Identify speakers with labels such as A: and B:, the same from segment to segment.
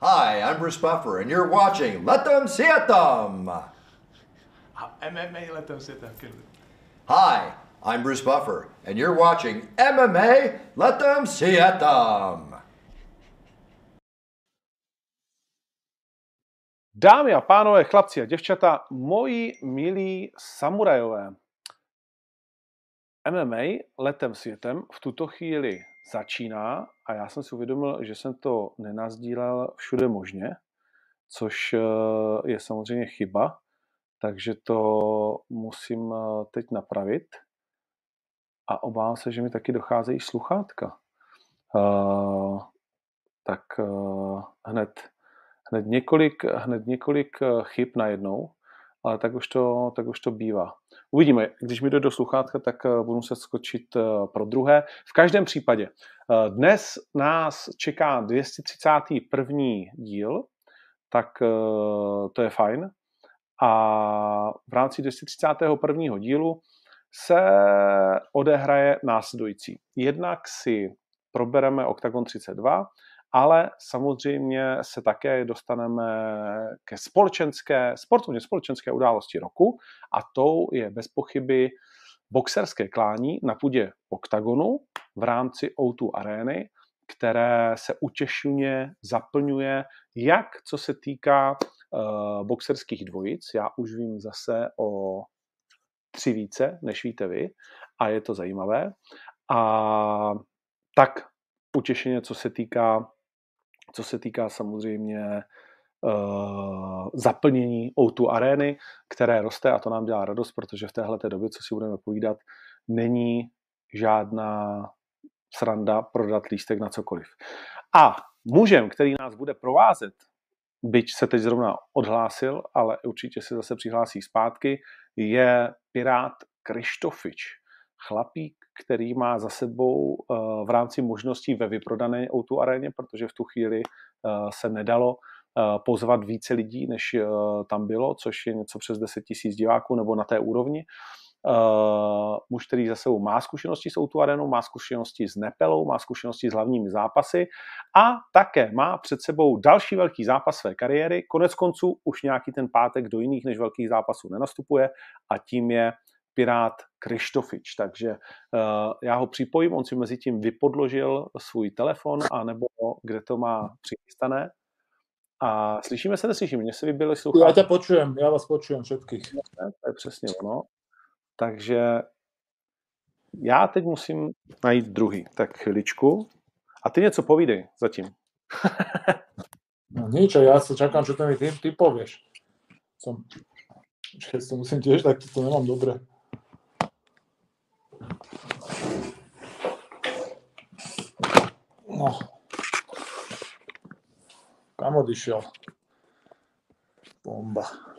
A: Hi, I'm Bruce Buffer, and you're watching Let Them See It Them.
B: MMA Let Them See It Them.
A: Hi, I'm Bruce Buffer, and you're watching MMA Let Them See It Them.
C: Dámy a pánové, chlapci a děvčata, moji milí samurajové, MMA letem světem v tuto chvíli začíná a já jsem si uvědomil, že jsem to nenazdílel všude možně, což eh, je samozřejmě chyba, takže to musím eh, teď napravit a obávám se, že mi taky docházejí sluchátka. Uh, tak uh, hned, hned, několik, hned několik chyb najednou, ale tak už to, tak už to bývá. Uvidíme, když mi jde do sluchátka, tak eh, budu muset skočit eh, pro druhé. V každém případě, eh, dnes nás čeká 231. díl, tak to je fajn. A v rámci 231. dílu se odehraje následující. Jednak si probereme Octagon 32, ale samozřejmě se také dostaneme ke společenské, sportovně společenské události roku a tou je bez pochyby boxerské klání na půdě oktagonu v rámci O2 arény, které se utěšuně zaplňuje, jak co se týká uh, boxerských dvojic. Já už vím zase o tři více, než víte vy, a je to zajímavé. A tak utěšeně, co se týká co se týká samozřejmě uh, zaplnění O2 arény, které roste a to nám dělá radost, protože v téhle době, co si budeme povídat, není žádná sranda prodat lístek na cokoliv. A mužem, který nás bude provázet, byť se teď zrovna odhlásil, ale určitě se zase přihlásí zpátky, je pirát Krištofič. Chlapík, který má za sebou eh, v rámci možností ve vyprodané O2 aréně, protože v tu chvíli eh, se nedalo eh, pozvat více lidí, než tam bylo, což je něco přes 10 tisíc diváků nebo na té úrovni. Uh, muž, který za sebou má zkušenosti s o arenou, má zkušenosti s Nepelou, má zkušenosti s hlavními zápasy a také má před sebou další velký zápas své kariéry. Konec konců už nějaký ten pátek do jiných než velkých zápasů nenastupuje a tím je Pirát Krištofič. Takže uh, já ho připojím, on si mezi tím vypodložil svůj telefon, a nebo kde to má přichystané. A slyšíme se, neslyšíme? Mně se vybili sluchátka.
D: Já tě počujem, já vás počujem všetkých.
C: To je přesně ono. Takže já teď musím najít druhý. Tak chviličku. A ty něco povídej zatím.
D: no nič, já se čakám, čo to mi ty, ty povieš. Som... Počkej, to musím tiež, tak to nemám dobre. Bomba do chão. Bomba.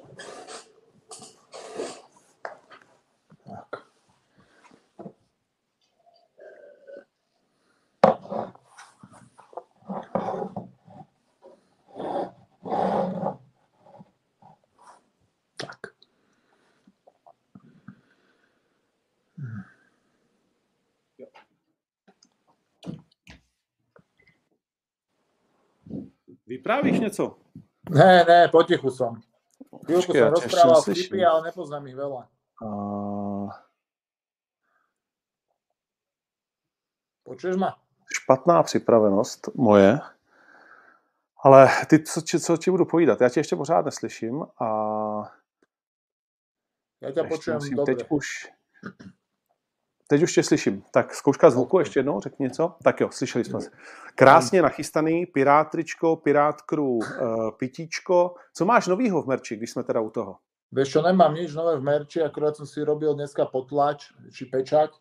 C: Vyprávíš něco?
D: Ne, ne, potichu som. Chvíľku som rozprával vtipy, ale nepoznám ich veľa. A... Počuješ ma?
C: Špatná připravenost moje, ale ty, co, co ti budu povídat? Já tě ještě pořád neslyším a...
D: Já tě počujem dobře.
C: Teď už, Teď už tě slyším. Tak zkouška zvuku ještě jednou, řekni něco. Tak jo, slyšeli jsme se. Krásně nachystaný, pirátričko, pirátkru, uh, pitíčko. Co máš novýho v merči, když jsme teda u toho?
D: Vieš čo, nemám nič nové v merči, akurát som si robil dneska potlač, či pečať.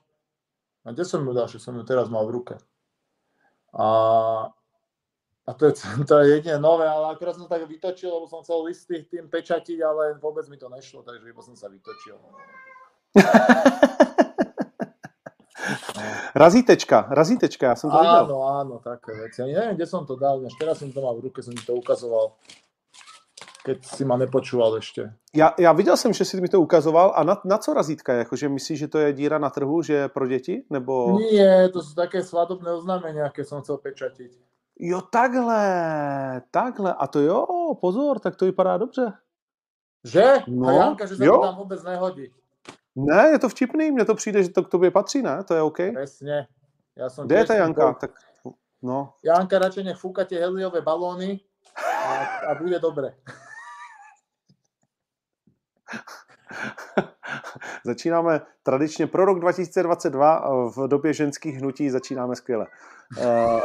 D: A kde som ju dal, že som ju teraz mal v ruke. A, a to, je, to je jediné nové, ale akurát som tak vytočil, lebo som chcel listy tým pečatiť, ale vôbec mi to nešlo, takže iba som sa vytočil.
C: Razítečka, razítečka, já jsem to
D: viděl.
C: Áno,
D: áno, také veci. Ja neviem, kde som to dal, než teraz som to mal v ruke, som ti to ukazoval. Keď si ma nepočúval ještě.
C: Já, já viděl jsem, že si mi to ukazoval. A na, na co razítka? Jakože myslíš, že to je díra na trhu, že je pro děti? Nebo...
D: Nie, to jsou také svadobné oznámenia, aké som chcel pečatiť.
C: Jo, takhle, takhle. A to jo, pozor, tak to vypadá dobře.
D: Že?
C: No,
D: No, Janka, že sa
C: jo.
D: to tam vôbec nehodí.
C: Ne, je to vtipný, mně to přijde, že to k tobě patří, ne? To je OK.
D: Presne. Ja som
C: Kde je ta Janka? Tak, no,
D: Janka, radšej nech fúka tie heliové balóny a, a bude dobre.
C: Začínáme tradičně pro rok 2022 eh, v době ženských hnutí začínáme skvěle. Eh,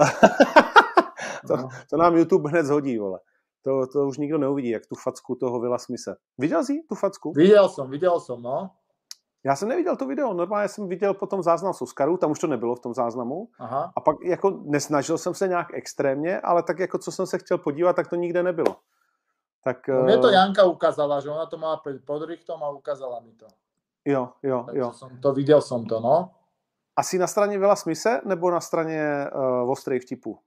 C: to,
D: No.
C: to nám YouTube hned zhodí, vole. To, to už nikdo neuvidí, jak tu facku toho Vila Smise. Viděl jsi tu facku?
D: Videl som, videl som, no.
C: Já jsem neviděl to video, normálně jsem viděl potom záznam z Oscaru, tam už to nebylo v tom záznamu.
D: Aha.
C: A pak jako nesnažil jsem se nějak extrémně, ale tak jako co jsem se chtěl podívat, tak to nikde nebylo. Tak
D: No, to
C: eh,
D: Janka ukázala, že ona to má pred podrichtom a ukázala mi to.
C: jo, jo,
D: Takže
C: jo.
D: som to, videl som to, no.
C: Asi na straně Vila Smise nebo na straně uh, ostrých vtipů?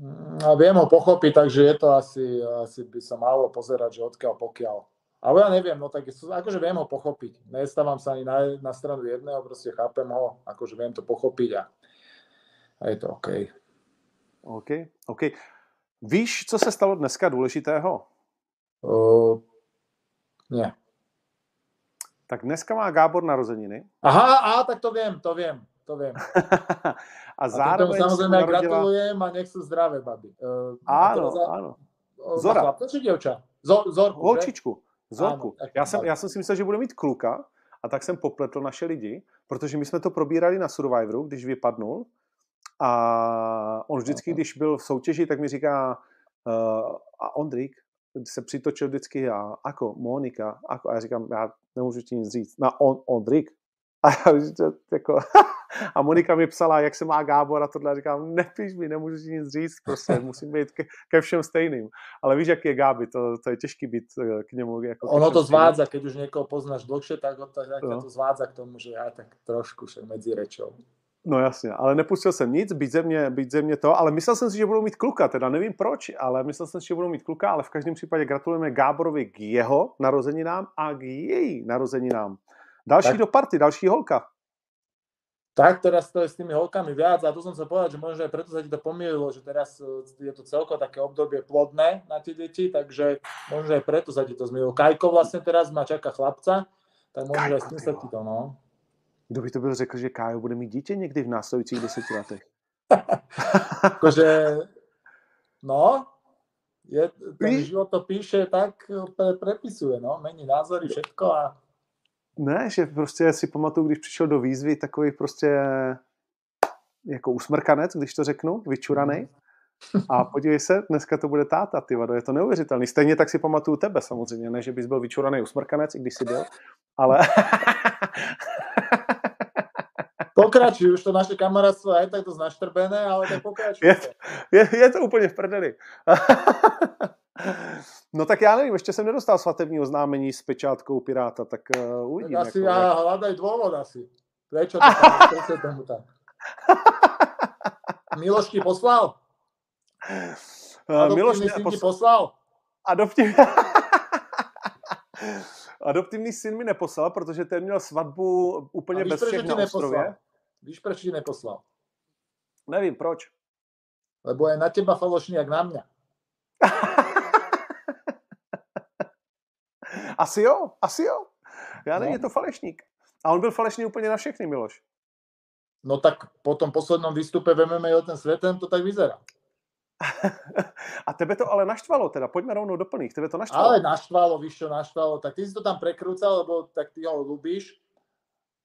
D: Mm, A viem ho pochopiť, takže je to asi, asi by sa malo pozerať, že odkiaľ pokiaľ. Ale ja neviem, no tak akože viem ho pochopiť. Nestávam sa ani na, na stranu jedného, proste chápem ho, akože viem to pochopiť a, a je to OK.
C: OK, OK. Víš, co se stalo dneska důležitého?
D: Uh, nie.
C: Tak dneska má Gábor narozeniny
D: Aha, a tak to viem, to viem, to viem.
C: a
D: A
C: zároveň
D: samozrejme aj
C: narodila...
D: gratulujem a nech sú zdravé, babi. Uh, a
C: Áno,
D: za-
C: áno.
D: o,
C: Zora.
D: Za chlapca či dievča? Zo, zorku, že?
C: Holčičku, Zorku.
D: Áno, tak
C: já, jsem, já jsem si myslel, že bude mít kluka a tak jsem popletl naše lidi, protože my jsme to probírali na Survivoru, když vypadnul. A on vždycky, když byl v soutěži, tak mi říká uh, a Ondrik se přitočil vždycky já, ako Monika, ako, a já říkám, já nemůžu ti nic říct, na on, Ondrik. A, já jako, a Monika mi psala, jak se má Gábor a tohle. A říkám, nepíš mi, nemůžu ti nic říct, prostě musím být ke, ke všem stejným. Ale víš, jak je Gáby, to, to je těžký být eh, k němu. Jako
D: Ono to zvádza, keď už niekoho poznáš dlhšie, tak, ho to,
C: No.
D: to zvádza k tomu, že ja tak trošku však medzi rečou.
C: No jasně, ale nepustil jsem nic, byť ze mě, byť ze mě to, ale myslel jsem si, že budou mít kluka, teda nevím proč, ale myslel jsem si, že budou mít kluka, ale v každém případě gratulujeme Gáborovi k jeho narozeninám a k její narozeninám. Další
D: Tak.
C: do party, další holka.
D: Tak teraz to je s tými holkami viac a tu som sa povedať, že možno aj preto sa ti to pomýlilo, že teraz uh, je to celko také obdobie plodné na tie deti, takže možno aj preto sa ti to zmýlilo. Kajko vlastne teraz má čaká chlapca, tak možno aj s tým sa ti to, no.
C: Kdo by to byl řekl, že Kájo bude mít dítě někdy v následujících deseti letech?
D: Akože, no, je, ten život to píše tak, pre, prepisuje, no, mení názory, všetko a
C: Ne, že prostě si pamatuju, když přišel do výzvy takový prostě jako usmrkanec, když to řeknu, vyčuranej. A podívej se, dneska to bude táta, ty vado, je to neuvěřitelný. Stejně tak si pamatuju tebe samozřejmě, ne, že bys byl vyčuraný usmrkanec, i když jsi byl, ale...
D: pokračuj, už to naše kamarátstvo je aj tak dosť naštrbené, ale tak pokračuj.
C: Je, je, je to úplně v prdeli. No tak já nevím, ještě jsem nedostal svatební oznámení s pečátkou Piráta, tak uh,
D: Tak
C: uvidím.
D: asi
C: jako,
D: ja hľadaj dôvod asi. Prečo to tam, prečo tomu tak? Miloš ti poslal?
C: Uh, Miloš
D: ti
C: nepos-
D: poslal?
C: adoptiv... Adoptivní syn mi neposlal, protože ten měl svatbu úplně bez všech
D: ti
C: na
D: neposlal?
C: ostrově.
D: Víš, prečo ti neposlal?
C: Nevím proč.
D: Lebo je na teba falošný, jak na mňa.
C: Asi jo, asi jo. Já nevím,
D: No.
C: je to falešník. A on byl falešný úplně na všechny, Miloš.
D: No tak po tom poslednom výstupe v MMA ten svetem to tak vyzerá.
C: A tebe to ale naštvalo, teda pojďme rovnou do plných. Tebe to naštvalo.
D: Ale naštvalo, víš čo, naštvalo. Tak ty si to tam prekrúcal, lebo tak ty ho ľubíš.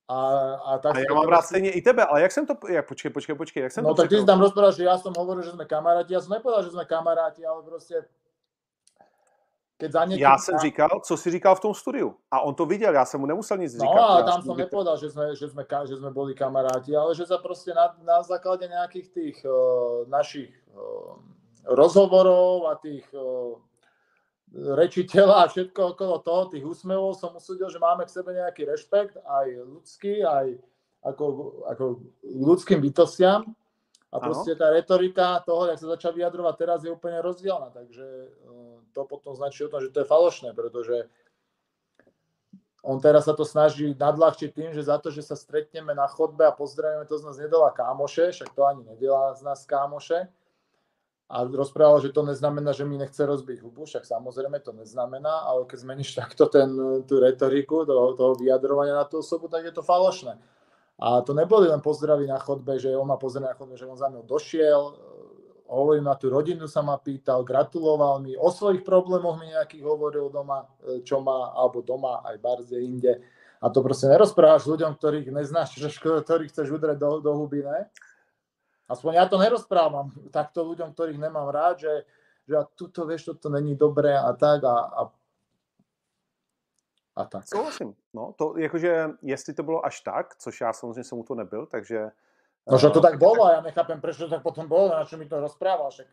D: A, a tak
C: A já mám rád stejně i tebe, ale jak jsem to... Jak, počkej, počkej, počkej, jak jsem
D: No
C: to
D: tak ty si tam rozprával, že ja som hovoril, že sme kamaráti. Ja som nepovedal, že sme kamaráti, ale proste keď za.
C: Já jsem říkal, co jsi říkal v tom studiu. A on to viděl, já jsem mu nemusel nic
D: No
C: říkat.
D: ale
C: já
D: tam
C: jsem
D: nepovedal, že sme, že, sme, ka- že sme boli kamaráti, ale že sa proste na, na základe nejakých tých uh, našich uh, rozhovorov a tých uh, rečí tela a všetko okolo toho, tých úsmevov som usúdil, že máme k sebe nejaký rešpekt, aj ľudský, aj ako, ako ľudským bytostiam. A
C: Áno.
D: proste tá retorika toho, jak sa začal vyjadrovať teraz, je úplne rozdielna. Takže uh, to potom značí o tom, že to je falošné, pretože on teraz sa to snaží nadľahčiť tým, že za to, že sa stretneme na chodbe a pozdravíme, to z nás nedala kámoše, však to ani nedela z nás kámoše. a rozprával, že to neznamená, že mi nechce rozbiť hubu, však samozrejme to neznamená, ale keď zmeníš takto ten, tú retoriku toho, toho vyjadrovania na tú osobu, tak je to falošné. A to neboli len pozdravy na chodbe, že on ma pozrie na chodbe, že on za mnou došiel, hovorím na tú rodinu sa ma pýtal, gratuloval mi, o svojich problémoch mi nejakých hovoril doma, e, čo má, alebo doma, aj barze inde. A to proste nerozprávaš ľuďom, ktorých neznáš, ktorých chceš udrieť do, do huby, ne? Aspoň ja to nerozprávam takto ľuďom, ktorých nemám rád, že, že a tuto, vieš, toto není dobré a tak a, a a tak.
C: Souhlasím. No, to jakože, jestli to bylo až tak, což já samozřejmě jsem mu to nebyl, takže...
D: No, že to tak bolo, ja nechápem, prečo to tak potom bolo, na čo mi to rozprával, však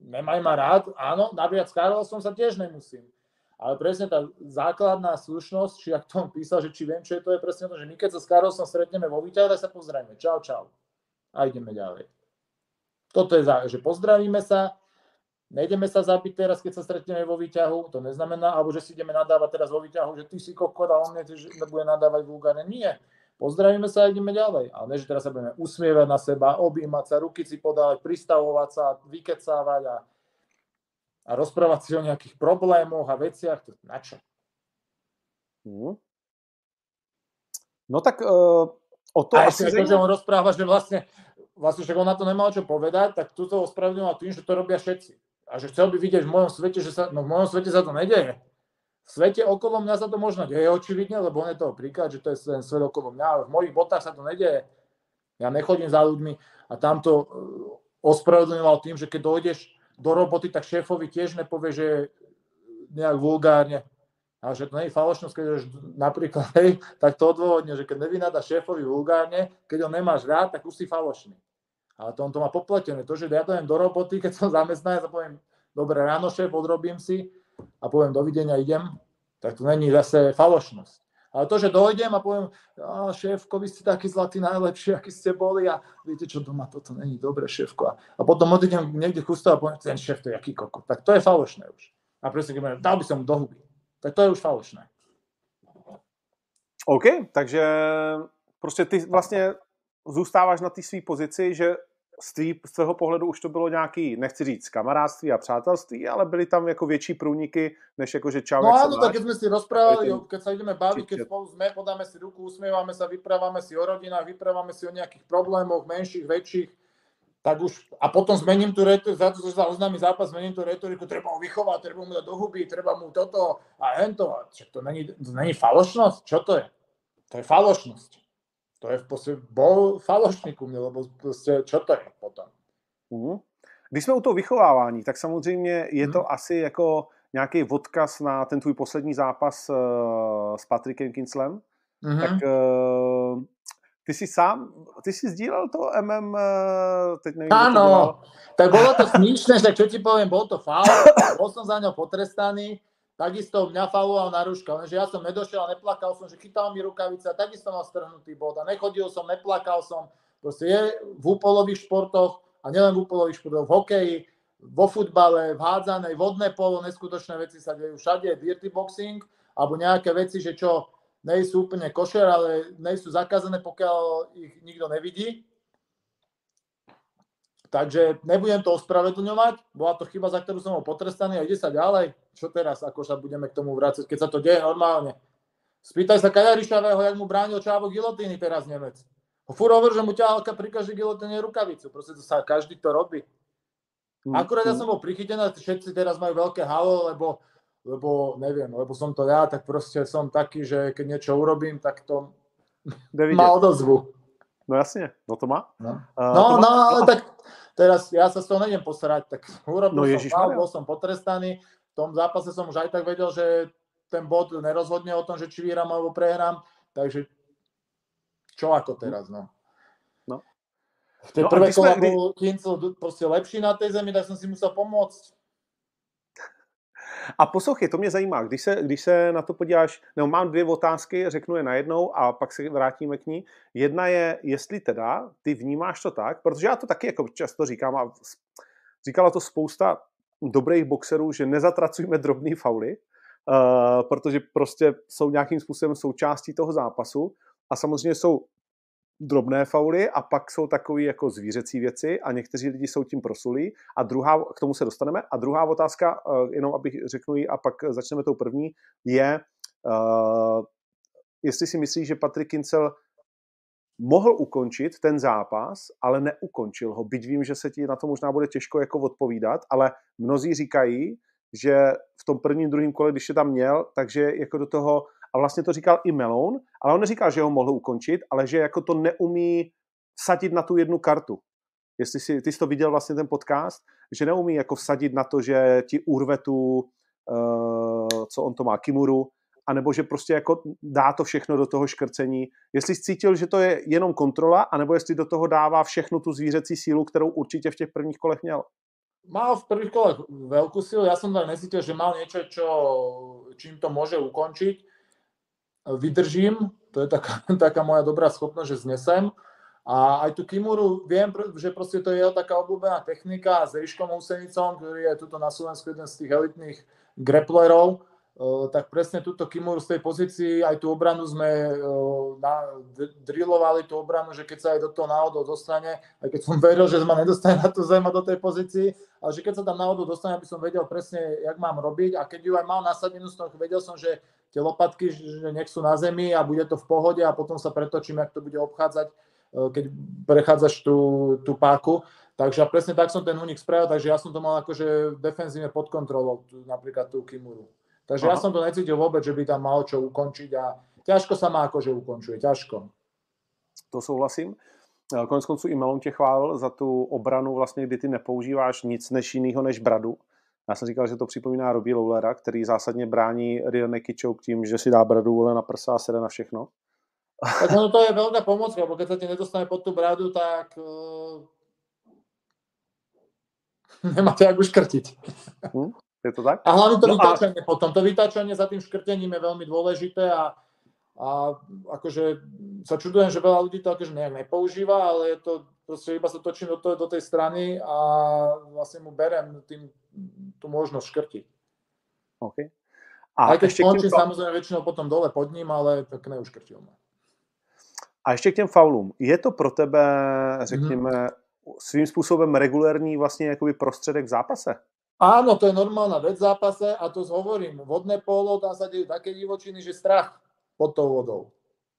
D: nemaj ma rád, áno, nabíjať s Karlosom sa tiež nemusím. Ale presne tá základná slušnosť, či ak tom písal, že či viem, čo je to, je presne to, že my keď sa s Karlosom stretneme vo výťahu, tak sa pozdravíme. Čau, čau. A ideme ďalej. Toto je, že pozdravíme sa, Nejdeme sa zabiť teraz, keď sa stretneme vo výťahu, to neznamená, alebo že si ideme nadávať teraz vo výťahu, že ty si kokot a on nebude nadávať vulgárne. Nie. Pozdravíme sa a ideme ďalej. Ale ne, že teraz sa budeme usmievať na seba, objímať sa, ruky si podávať, pristavovať sa, vykecávať a, a rozprávať si o nejakých problémoch a veciach. To, na čo?
C: Hmm. No tak uh, o to
D: a asi... to, že on rozpráva, že vlastne, vlastne, že on na to nemal čo povedať, tak tu to ospravedlňoval tým, že to robia všetci a že chcel by vidieť v mojom svete, že sa, no v mojom svete sa to nedeje. V svete okolo mňa sa to možno deje očividne, lebo on je toho príklad, že to je ten svet okolo mňa, ale v mojich botách sa to nedeje. Ja nechodím za ľuďmi a tam to uh, ospravedlňoval tým, že keď dojdeš do roboty, tak šéfovi tiež nepovie, že nejak vulgárne. A že to nie je falošnosť, keď už napríklad, hej, tak to odôvodne, že keď nevynáda šéfovi vulgárne, keď ho nemáš rád, tak už si falošný. Ale to on to má popletené. To, že ja to do roboty, keď som zamestnanec a poviem, dobre ráno šéf, odrobím si a poviem dovidenia, idem, tak to není zase falošnosť. Ale to, že dojdem a poviem, šéfko, vy ste takí zlatí, najlepší, akí ste boli a viete čo, doma toto není dobre, šéfko. A, a potom odídem niekde chustať a poviem, ten šéf to je aký kokot. Tak to je falošné už. A presne, keď dal by som mu do huby. Tak to je už falošné.
C: OK, takže prostě ty vlastně zůstáváš na té své pozici, že z, tvý, z tvého pohledu už to bylo nějaký, nechci říct, kamarádství a přátelství, ale byly tam jako větší průniky, než jako, že čau,
D: No áno, tak keď sme si rozprávali, ten... keď sa ideme baviť, keď spolu sme, podáme si ruku, usmievame sa, vyprávame si o rodinách, vyprávame si o nejakých problémoch, menších, väčších, tak už, a potom zmením tú retoriku, za to, že sa oznámi zápas, zmením tú retoriku, treba ho vychovať, treba mu dať do huby, treba mu toto a hento. Čo to není, to není falošnosť? Čo to je? To je falošnosť to je v podstate, bol mne, lebo proste, čo to je potom?
C: Mm. Když jsme u toho vychovávání, tak samozřejmě je to mm. asi jako nějaký odkaz na ten tvůj poslední zápas uh, s Patrikem Kinslem. Mm-hmm. Tak uh, ty si sám, ty si sdílel to MM, uh, teď nevím,
D: Áno, tak bolo to smiešné, tak čo ti poviem, bol to faul, bol som za ňo potrestaný, Takisto mňa fauloval na rúška, lenže ja som nedošiel a neplakal som, že chytal mi rukavice a takisto mal strhnutý bod a nechodil som, neplakal som. Proste je v úpolových športoch a nielen v úpolových športoch, v hokeji, vo futbale, v hádzanej, vodné polo, neskutočné veci sa dejú všade, dirty boxing, alebo nejaké veci, že čo nejsú úplne košer, ale nejsú zakázané, pokiaľ ich nikto nevidí. Takže nebudem to ospravedlňovať, bola to chyba, za ktorú som bol potrestaný a ide sa ďalej. Čo teraz, ako sa budeme k tomu vrácať, keď sa to deje normálne. Spýtaj sa Kajarišavého, jak mu bránil Čávo gilotíny teraz Nemec. Fúr hovor, že mu ťahalka pri každej gilotíne rukavicu. Proste to sa každý to robí. Mm, Akurát ja mm. som bol prichytený, všetci teraz majú veľké halo, lebo, lebo neviem, lebo som to ja, tak proste som taký, že keď niečo urobím, tak to má odozvu.
C: No jasne, no to má.
D: No, uh, no, to má, no ale tak teraz ja sa z toho nejdem posrať, tak urobil no, som bol som potrestaný, v tom zápase som už aj tak vedel, že ten bod nerozhodne o tom, že či vyhrám alebo prehrám, takže čo ako teraz, no. no. V tej no, prvé kola bol Kincel proste lepší na tej zemi, tak som si musel pomôcť.
C: A poslouchej, to mě zajímá, když se, když se na to podíváš, nebo mám dvě otázky, řeknu je najednou a pak se vrátíme k ní. Jedna je, jestli teda ty vnímáš to tak, protože já to taky jako často říkám a říkala to spousta dobrých boxerů, že nezatracujme drobný fauly, uh, protože prostě jsou nějakým způsobem součástí toho zápasu a samozřejmě jsou drobné fauly a pak jsou takové jako zvířecí věci a někteří lidi jsou tím prosulí a druhá, k tomu se dostaneme a druhá otázka, uh, jenom abych řeknu ji a pak začneme tou první, je, uh, jestli si myslíš, že Patrik Kincel mohl ukončit ten zápas, ale neukončil ho. Byť vím, že se ti na to možná bude těžko jako odpovídat, ale mnozí říkají, že v tom prvním, druhém kole, když je tam měl, takže jako do toho, a vlastně to říkal i Melon, ale on neříkal, že ho mohl ukončit, ale že jako to neumí vsadit na tu jednu kartu. Jestli si, ty jsi to viděl vlastně ten podcast, že neumí jako vsadit na to, že ti urve tu, uh, co on to má, Kimuru, anebo že prostě jako dá to všechno do toho škrcení. Jestli jsi cítil, že to je jenom kontrola, anebo jestli do toho dává všechnu tu zvířecí sílu, kterou určitě v těch prvních kolech měl.
D: Mal v prvých kolech veľkú silu, ja som tak necítil, že mal čo, čím to môže ukončiť. Vydržím, to je taká, taká moja dobrá schopnosť, že znesem. A aj tu Kimuru viem, že proste to je jeho taká obľúbená technika s Ríškom Husenicom, ktorý je tuto na Slovensku jeden z tých elitných grapplerov, tak presne túto Kimuru z tej pozícii, aj tú obranu sme drillovali tú obranu, že keď sa aj do toho náhodou dostane, aj keď som veril, že ma nedostane na tú zem do tej pozícii, ale že keď sa tam náhodou dostane, aby som vedel presne, jak mám robiť a keď ju aj mal nasadenú, vedel som, že tie lopatky, že nech sú na zemi a bude to v pohode a potom sa pretočím, jak to bude obchádzať, keď prechádzaš tú, tú páku. Takže presne tak som ten únik spravil, takže ja som to mal akože defenzívne pod kontrolou, napríklad tú Kimuru. Takže Aha. ja som to necítil vôbec, že by tam mal čo ukončiť a ťažko sa má akože ukončuje, ťažko.
C: To souhlasím. Konec konců i Melon tě chválil za tu obranu, vlastně, kdy ty nepoužíváš nic než jiného než bradu. Já jsem říkal, že to připomíná Robbie Lowlera, který zásadně brání Rione Kičouk tím, že si dá bradu vole na prsa a sede na všechno.
D: Tak ono to je veľká pomoc, lebo keď sa ti nedostane pod tú bradu, tak uh, nemáte jak už krtiť.
C: Hm? Je to tak?
D: A hlavne to no vytáčanie a... potom. To vytáčanie za tým škrtením je veľmi dôležité a, a akože sa čudujem, že veľa ľudí to akože nejak nepoužíva, ale je to proste iba sa točím do, to, do tej strany a vlastne mu berem tým tú možnosť škrtiť.
C: OK.
D: A Aj keď skončím to... samozrejme väčšinou potom dole pod ním, ale tak neuškrtil ma.
C: A ještě k těm faulům. Je to pro tebe, řekněme, mm. svým způsobem regulérní vlastně jakoby prostředek v zápase?
D: Áno, to je normálna vec v zápase a to hovorím, vodné polo, tam sa dejú také divočiny, že strach pod tou vodou.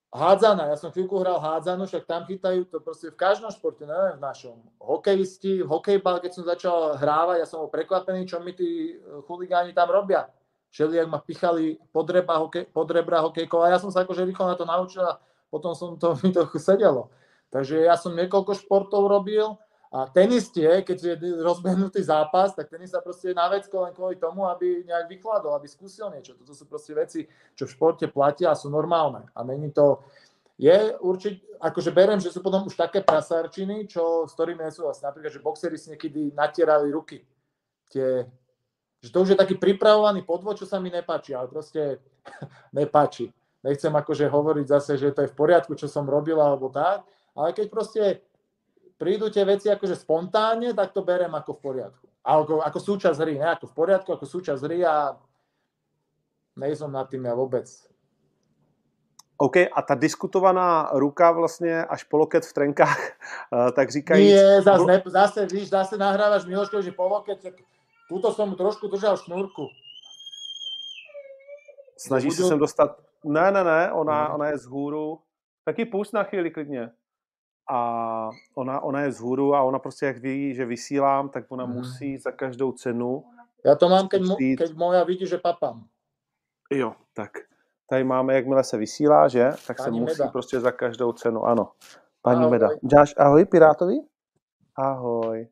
D: Hádzana, ja som chvíľku hral hádzanu, však tam chytajú to proste v každom športe, neviem v našom. Hokejisti, hokejbal, keď som začal hrávať, ja som bol prekvapený, čo mi tí chuligáni tam robia. Všeli, jak ma pichali pod, hokej, pod rebra hokejkov a ja som sa akože rýchlo na to naučil a potom som to, mi to sedelo. Takže ja som niekoľko športov robil, a tenisti, keď je rozbehnutý zápas, tak tenista proste je na vecko len kvôli tomu, aby nejak vykladol, aby skúsil niečo. Toto sú proste veci, čo v športe platia a sú normálne. A není to... Je určite, akože berem, že sú potom už také prasárčiny, čo, s ktorými nesúhlasím. Napríklad, že boxery si niekedy natierali ruky. Tie, že to už je taký pripravovaný podvod, čo sa mi nepáči, ale proste nepáči. Nechcem akože hovoriť zase, že to je v poriadku, čo som robil alebo tak, ale keď proste prídu tie veci akože spontánne, tak to berem ako v poriadku. Ako, ako súčasť hry, ne ako v poriadku, ako súčasť hry a nejsem nad tým ja vôbec.
C: OK, a ta diskutovaná ruka vlastně až po loket v trenkách, eh, tak říkají...
D: Nie, zase, ne, zase, víš, zase nahrávaš Miloško, že po loket, tak túto som mu trošku držal šnúrku.
C: Snaží se sem dostat... Ne, ne, ne, ona, ona je z hůru. Taky pust na chvíli klidně a ona, ona je z hůru a ona prostě jak ví, že vysílám, tak ona hmm. musí za každou cenu.
D: Já to mám, keď, keď keď moja vidí, že papám.
C: Jo, tak. Tady máme, jakmile se vysílá, že? Tak Pani se musí Meda. prostě za každou cenu, ano. Paní ahoj. Meda. Děláš ahoj, Pirátovi? Ahoj.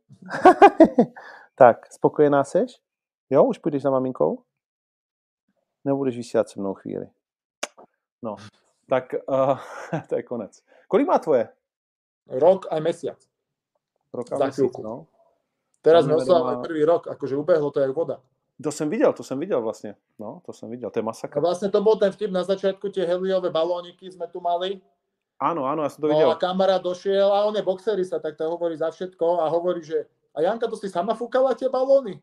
C: tak, spokojená seš? Jo, už půjdeš za maminkou? Nebo budeš vysílat se mnou chvíli? No, tak uh, to je konec. Kolik má tvoje?
D: Rok aj mesiac.
C: Rok a mesiac, no.
D: Teraz sme oslavili prvý rok, akože ubehlo to jak voda.
C: To jsem viděl, to jsem viděl vlastně. No, to jsem viděl, to je masakr.
D: A vlastně to bol ten vtip na začiatku, tie heliové balóniky sme tu mali.
C: Áno, áno, ja som to
D: no,
C: videl.
D: a kamarát došiel a on je boxerista, tak to hovorí za všetko a hovorí, že a Janka, to si sama fúkala tie balóny?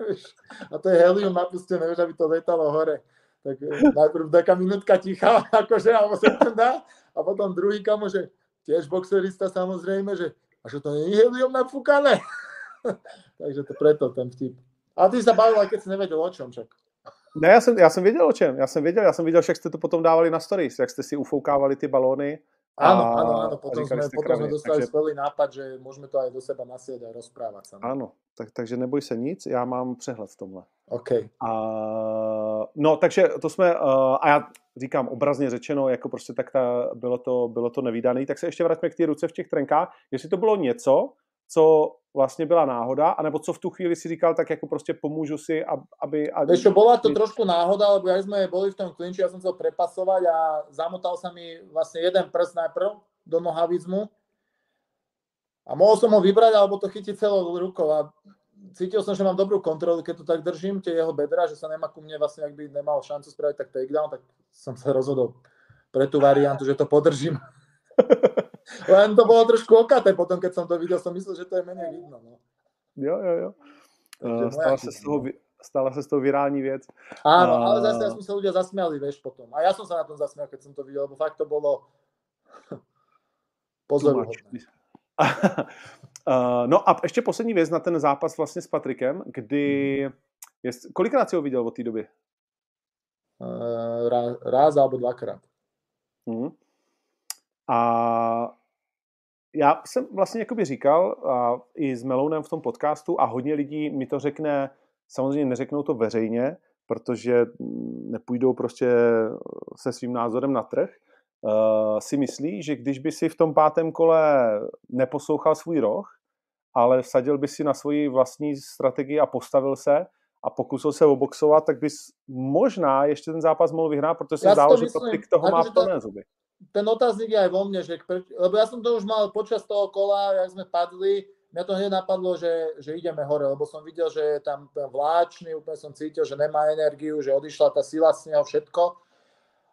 D: a to je helium napustené, vieš, aby to letalo hore. Tak eh, najprv taká minútka ticha, akože, alebo sekunda, a potom druhý kamo, že tiež boxerista samozrejme, že a že to je helium nafúkané. Takže to preto ten vtip. A ty sa bavil, aj keď si nevedel o čom však.
C: Ne, já jsem, já jsem věděl o čem. Já jsem věděl, já jsem viděl, jak jste to potom dávali na stories, jak jste si ufoukávali ty balóny.
D: Áno, áno, áno, potom sme, potom sme dostali takže... skvelý nápad, že môžeme to aj do seba nasieť a rozprávať sa.
C: Ano, tak, takže neboj se nic, já mám přehled v tomhle.
D: OK.
C: A, no, takže to jsme, uh, a já říkám obrazně řečeno, jako prostě tak ta, bylo to, bylo to nevýdaný, tak se ještě vraťme k té ruce v těch trenkách, jestli to bylo něco, co vlastně byla náhoda, anebo co v tu chvíli si říkal, tak jako prostě pomůžu si, aby... aby
D: Vieš čo, bola to trošku náhoda, lebo ja sme boli v tom klinči, ja som chcel prepasovať a zamotal sa mi vlastne jeden prst najprv do nohavizmu a mohol som ho vybrať, alebo to chytiť celou rukou a cítil som, že mám dobrú kontrolu, keď to tak držím, tie jeho bedra, že sa nemá ku mne vlastne, ak by nemal šancu spraviť tak takedown, tak som sa rozhodol pre tú variantu, že to podržím. Len to bolo trošku okaté potom, keď som to videl, som myslel, že to je menej vidno. No.
C: Jo, jo, jo. Uh, stala, se z toho, stala se z toho virální věc.
D: Áno, uh, ale zase som sa ľudia zasmiali, vieš, potom. A ja som sa na tom zasmial, keď som to videl, lebo fakt to bolo pozoruhodné.
C: uh, no a ještě poslední věc na ten zápas vlastně s Patrikem, kdy... Je, kolikrát si ho viděl od té doby?
D: Uh, raz, raz alebo dvakrát.
C: Uh-huh. A já jsem vlastně jakoby říkal a i s Melounem v tom podcastu a hodně lidí mi to řekne, samozřejmě neřeknou to veřejně, protože nepůjdou prostě se svým názorem na trh, uh, si myslí, že když by si v tom pátém kole neposlouchal svůj roh, ale vsadil by si na svoji vlastní strategii a postavil se a pokusil se oboxovat, tak bys možná ještě ten zápas mohl vyhrát, protože se zdálo, že Patrik toho má plné zuby
D: ten otáznik je aj vo mne, že, lebo ja som to už mal počas toho kola, jak sme padli, mňa to hneď napadlo, že, že ideme hore, lebo som videl, že je tam ten vláčny, úplne som cítil, že nemá energiu, že odišla tá sila z neho, všetko.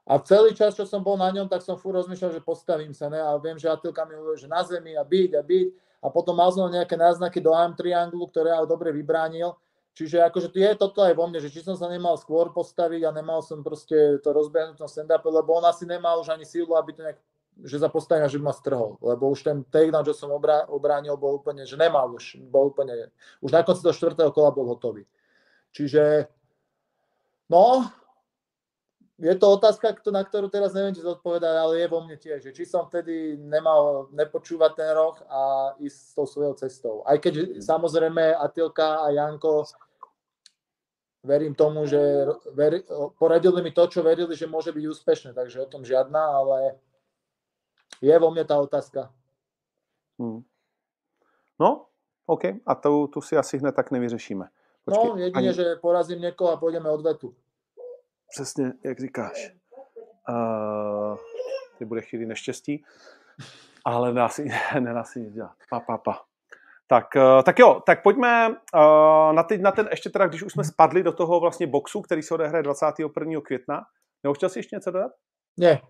D: A celý čas, čo som bol na ňom, tak som furt rozmýšľal, že postavím sa, ne? A viem, že Atilka mi hovorí, že na zemi a byť a byť. A potom mal som nejaké náznaky do arm trianglu, ktoré ale dobre vybránil. Čiže akože je toto aj vo mne, že či som sa nemal skôr postaviť a nemal som proste to rozbehnúť na stand lebo on asi nemal už ani sílu, aby to nejak, že sa postavil že by ma strhol, lebo už ten takedown, čo som obrá, obránil, bol úplne, že nemal už, bol úplne, už na konci toho štvrtého kola bol hotový. Čiže, no, je to otázka, na ktorú teraz neviem ti zodpovedať, ale je vo mne tiež, že či som vtedy nemal nepočúvať ten roh a ísť s tou svojou cestou. Aj keď samozrejme Atilka a Janko verím tomu, že veri, poradili mi to, čo verili, že môže byť úspešné, takže o tom žiadna, ale je vo mne tá otázka.
C: Hmm. No, OK. A tu, tu si asi hned tak nevyřešíme.
D: Počkej, no, jedine, ani... že porazím niekoho a pôjdeme odvetu.
C: Přesně, jak říkáš. Uh, ty bude chvíli neštěstí, ale nedá si, nedá si nic dělat. Pa, pa, pa. Tak, eh, tak jo, tak pojďme uh, na, ty, na ten, ještě teda, když už jsme spadli do toho vlastně boxu, který se odehraje 21. května. Nebo chtěl jsi ještě něco dodat?
D: Ne.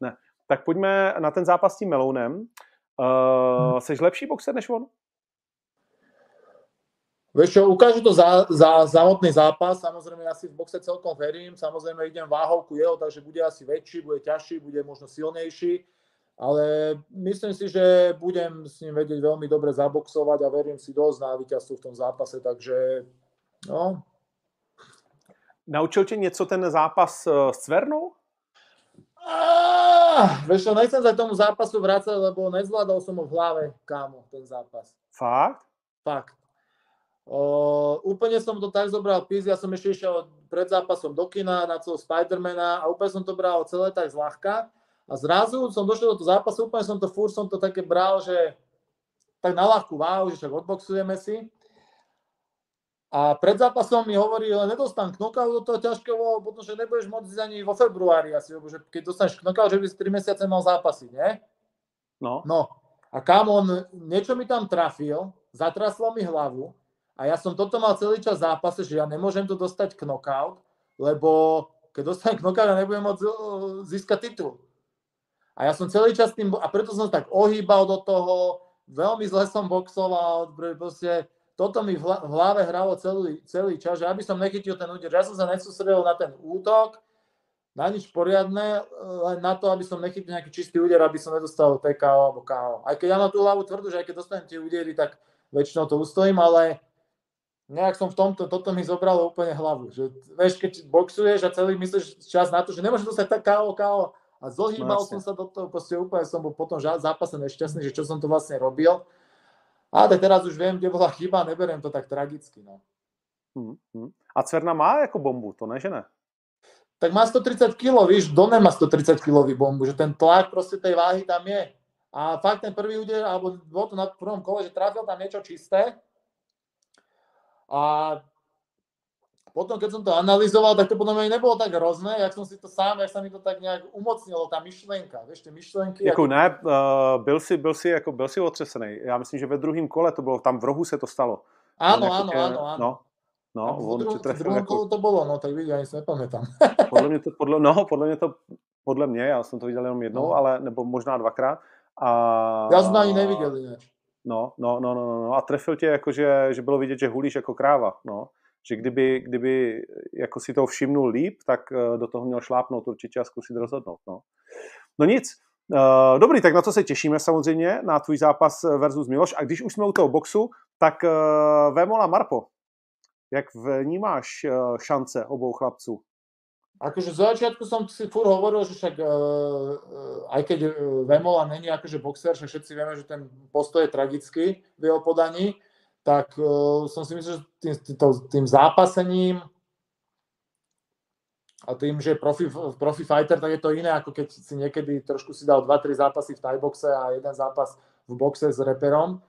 C: Ne. Tak pojďme na ten zápas s tím Melounem. Uh, hmm. Jsi lepší boxer než on?
D: Vieš čo, ukážu to za, za samotný zápas, samozrejme ja si v boxe celkom verím, samozrejme idem váhovku jeho, takže bude asi väčší, bude ťažší, bude možno silnejší ale myslím si, že budem s ním vedieť veľmi dobre zaboxovať a verím si dosť na víťazstvo v tom zápase, takže no.
C: Naučil tě něco ten zápas eh, s Cvernou?
D: Ah, vieš čo, nechcem sa k tomu zápasu vrácať, lebo nezvládol som ho v hlave, kámo, ten zápas.
C: Fakt?
D: Fakt. O, úplne som to tak zobral pís, ja som ešte išiel pred zápasom do kina na celého Spidermana a úplne som to bral celé tak zľahka a zrazu som došiel do toho zápasu, úplne som to fúr, som to také bral, že tak na ľahkú váhu, že však odboxujeme si. A pred zápasom mi hovorí, len nedostan knockout do toho ťažkého, potom, že nebudeš môcť ani vo februári asi, lebo že keď dostaneš knockout, že by si 3 mesiace mal zápasiť, nie?
C: No.
D: No. A kam on, niečo mi tam trafil, zatraslo mi hlavu a ja som toto mal celý čas zápase, že ja nemôžem to dostať knockout, lebo keď dostanem knockout, ja nebudem môcť získať titul. A ja som celý čas tým, a preto som tak ohýbal do toho, veľmi zle som boxoval, proste toto mi v hlave hralo celý, celý čas, že aby som nechytil ten úder, ja som sa nesústredil na ten útok, na nič poriadne, len na to, aby som nechytil nejaký čistý úder, aby som nedostal TKO alebo KO. Aj keď ja na tú hlavu tvrdú, že aj keď dostanem tie údery, tak väčšinou to ustojím, ale nejak som v tomto, toto mi zobralo úplne hlavu. Že, vieš, keď boxuješ a celý myslíš čas na to, že nemôžeš dostať tak KO, KO a zohýbal no, som sa do toho, proste úplne som bol potom zápase nešťastný, že čo som to vlastne robil. Ale teraz už viem, kde bola chyba, neberiem to tak tragicky. No.
C: Hmm, hmm. A Cerna má jako bombu, to ne, že ne?
D: tak má 130 kg, víš, Done má 130 kg bombu, že ten tlak proste tej váhy tam je. A fakt ten prvý úder, alebo bolo to na prvom kole, že trafil tam niečo čisté. A potom, keď som to analyzoval, tak to podľa mňa nebolo tak hrozné, jak som si to sám, jak sa mi to tak nejak umocnilo, tá myšlenka, vieš, tie myšlenky.
C: Jako, ne, uh, byl si, byl si, jako, byl si otřesený. Já myslím, že ve druhém kole to bylo, tam v rohu se to stalo.
D: Áno, áno, áno, áno.
C: No, No,
D: a on trefil jako... to bylo, no, tak vidíš, já si nepamětám.
C: podle mě to, podle, no, podle mě to, podle mě, já jsem to viděl jenom jednou, no. ale, nebo možná dvakrát. A...
D: Já jsem ani neviděl jinak.
C: No, no, no, no, no, a trefil tě jako, že, že bylo vidět, že hulíš jako kráva, no. Že kdyby, kdyby jako si to všimnul líp, tak eh, do toho měl šlápnout určitě a zkusit rozhodnout, no. No nic, Uh, dobrý, tak na to se těšíme samozřejmě, na tvůj zápas versus Miloš. A když už jsme u toho boxu, tak uh, Vemola Marpo, Jak vnímáš eh, šance obou chlapců?
D: Akože z začiatku som si furt hovoril, že však uh, aj keď Vemola není akože boxer, však všetci vieme, že ten postoj je tragický v jeho podaní, tak uh, som si myslel, že tým, tým, tým zápasením a tým, že profi, profi fighter, tak je to iné, ako keď si niekedy trošku si dal 2-3 zápasy v tajboxe a jeden zápas v boxe s reperom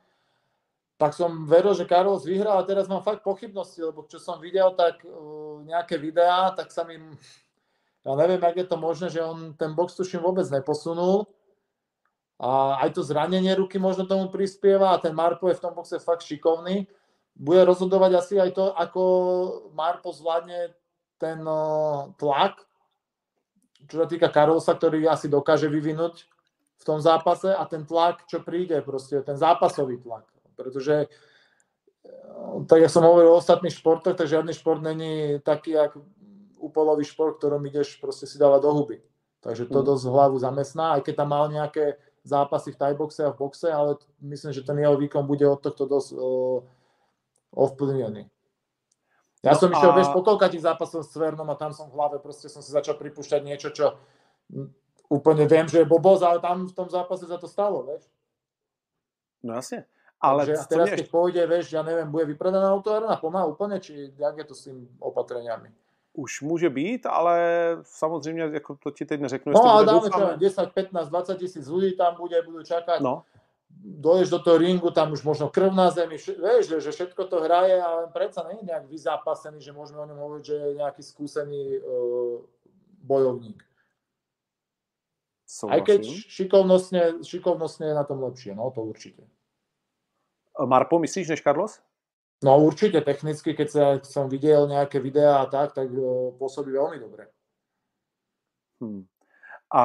D: tak som veril, že Carlos vyhrá a teraz mám fakt pochybnosti, lebo čo som videl, tak uh, nejaké videá, tak sa mi, ja neviem, jak je to možné, že on ten box tuším vôbec neposunul a aj to zranenie ruky možno tomu prispieva a ten Marpo je v tom boxe fakt šikovný. Bude rozhodovať asi aj to, ako Marpo zvládne ten uh, tlak, čo sa týka Karolsa, ktorý asi dokáže vyvinúť v tom zápase a ten tlak, čo príde, proste ten zápasový tlak pretože eh, tak jak som hovoril o ostatných športoch, tak žiadny šport není taký, jak úpolový šport, ktorom ideš proste si dávať do huby. Takže to mm. dosť hlavu zamestná, aj keď tam mal nejaké zápasy v tajboxe a v boxe, ale myslím, že ten jeho výkon bude od tohto dosť uh, ovplyvnený. Ja no som a... išiel, vieš, po tých zápasov s Cvernom a tam som v hlave proste som si začal pripúšťať niečo, čo úplne viem, že je blbosť, ale tam v tom zápase za to stalo, vieš.
C: No jasne. Ale
D: Takže teraz, keď pôjde, vieš, ja neviem, bude vypredaná autoárna plná úplne, či jak je to s tým opatreniami?
C: Už může být, ale samozřejmě jako to ti teď neřeknu.
D: No ale dáme čo, 10, 15, 20 tisíc ľudí tam bude, budú čakať. No. Doješ do toho ringu, tam už možno krv na zemi, vieš, že, že všetko to hraje, ale predsa nie je nejak vyzápasený, že môžeme o ňom hovoriť, že je nejaký skúsený uh, bojovník. Souhlasím. Aj keď šikovnostne, šikovnostne je na tom lepšie, no to určite.
C: Marpo myslíš než Carlos?
D: No určite technicky, keď sa, som videl nejaké videá a tak, tak pôsobí veľmi dobre.
C: Hmm. A,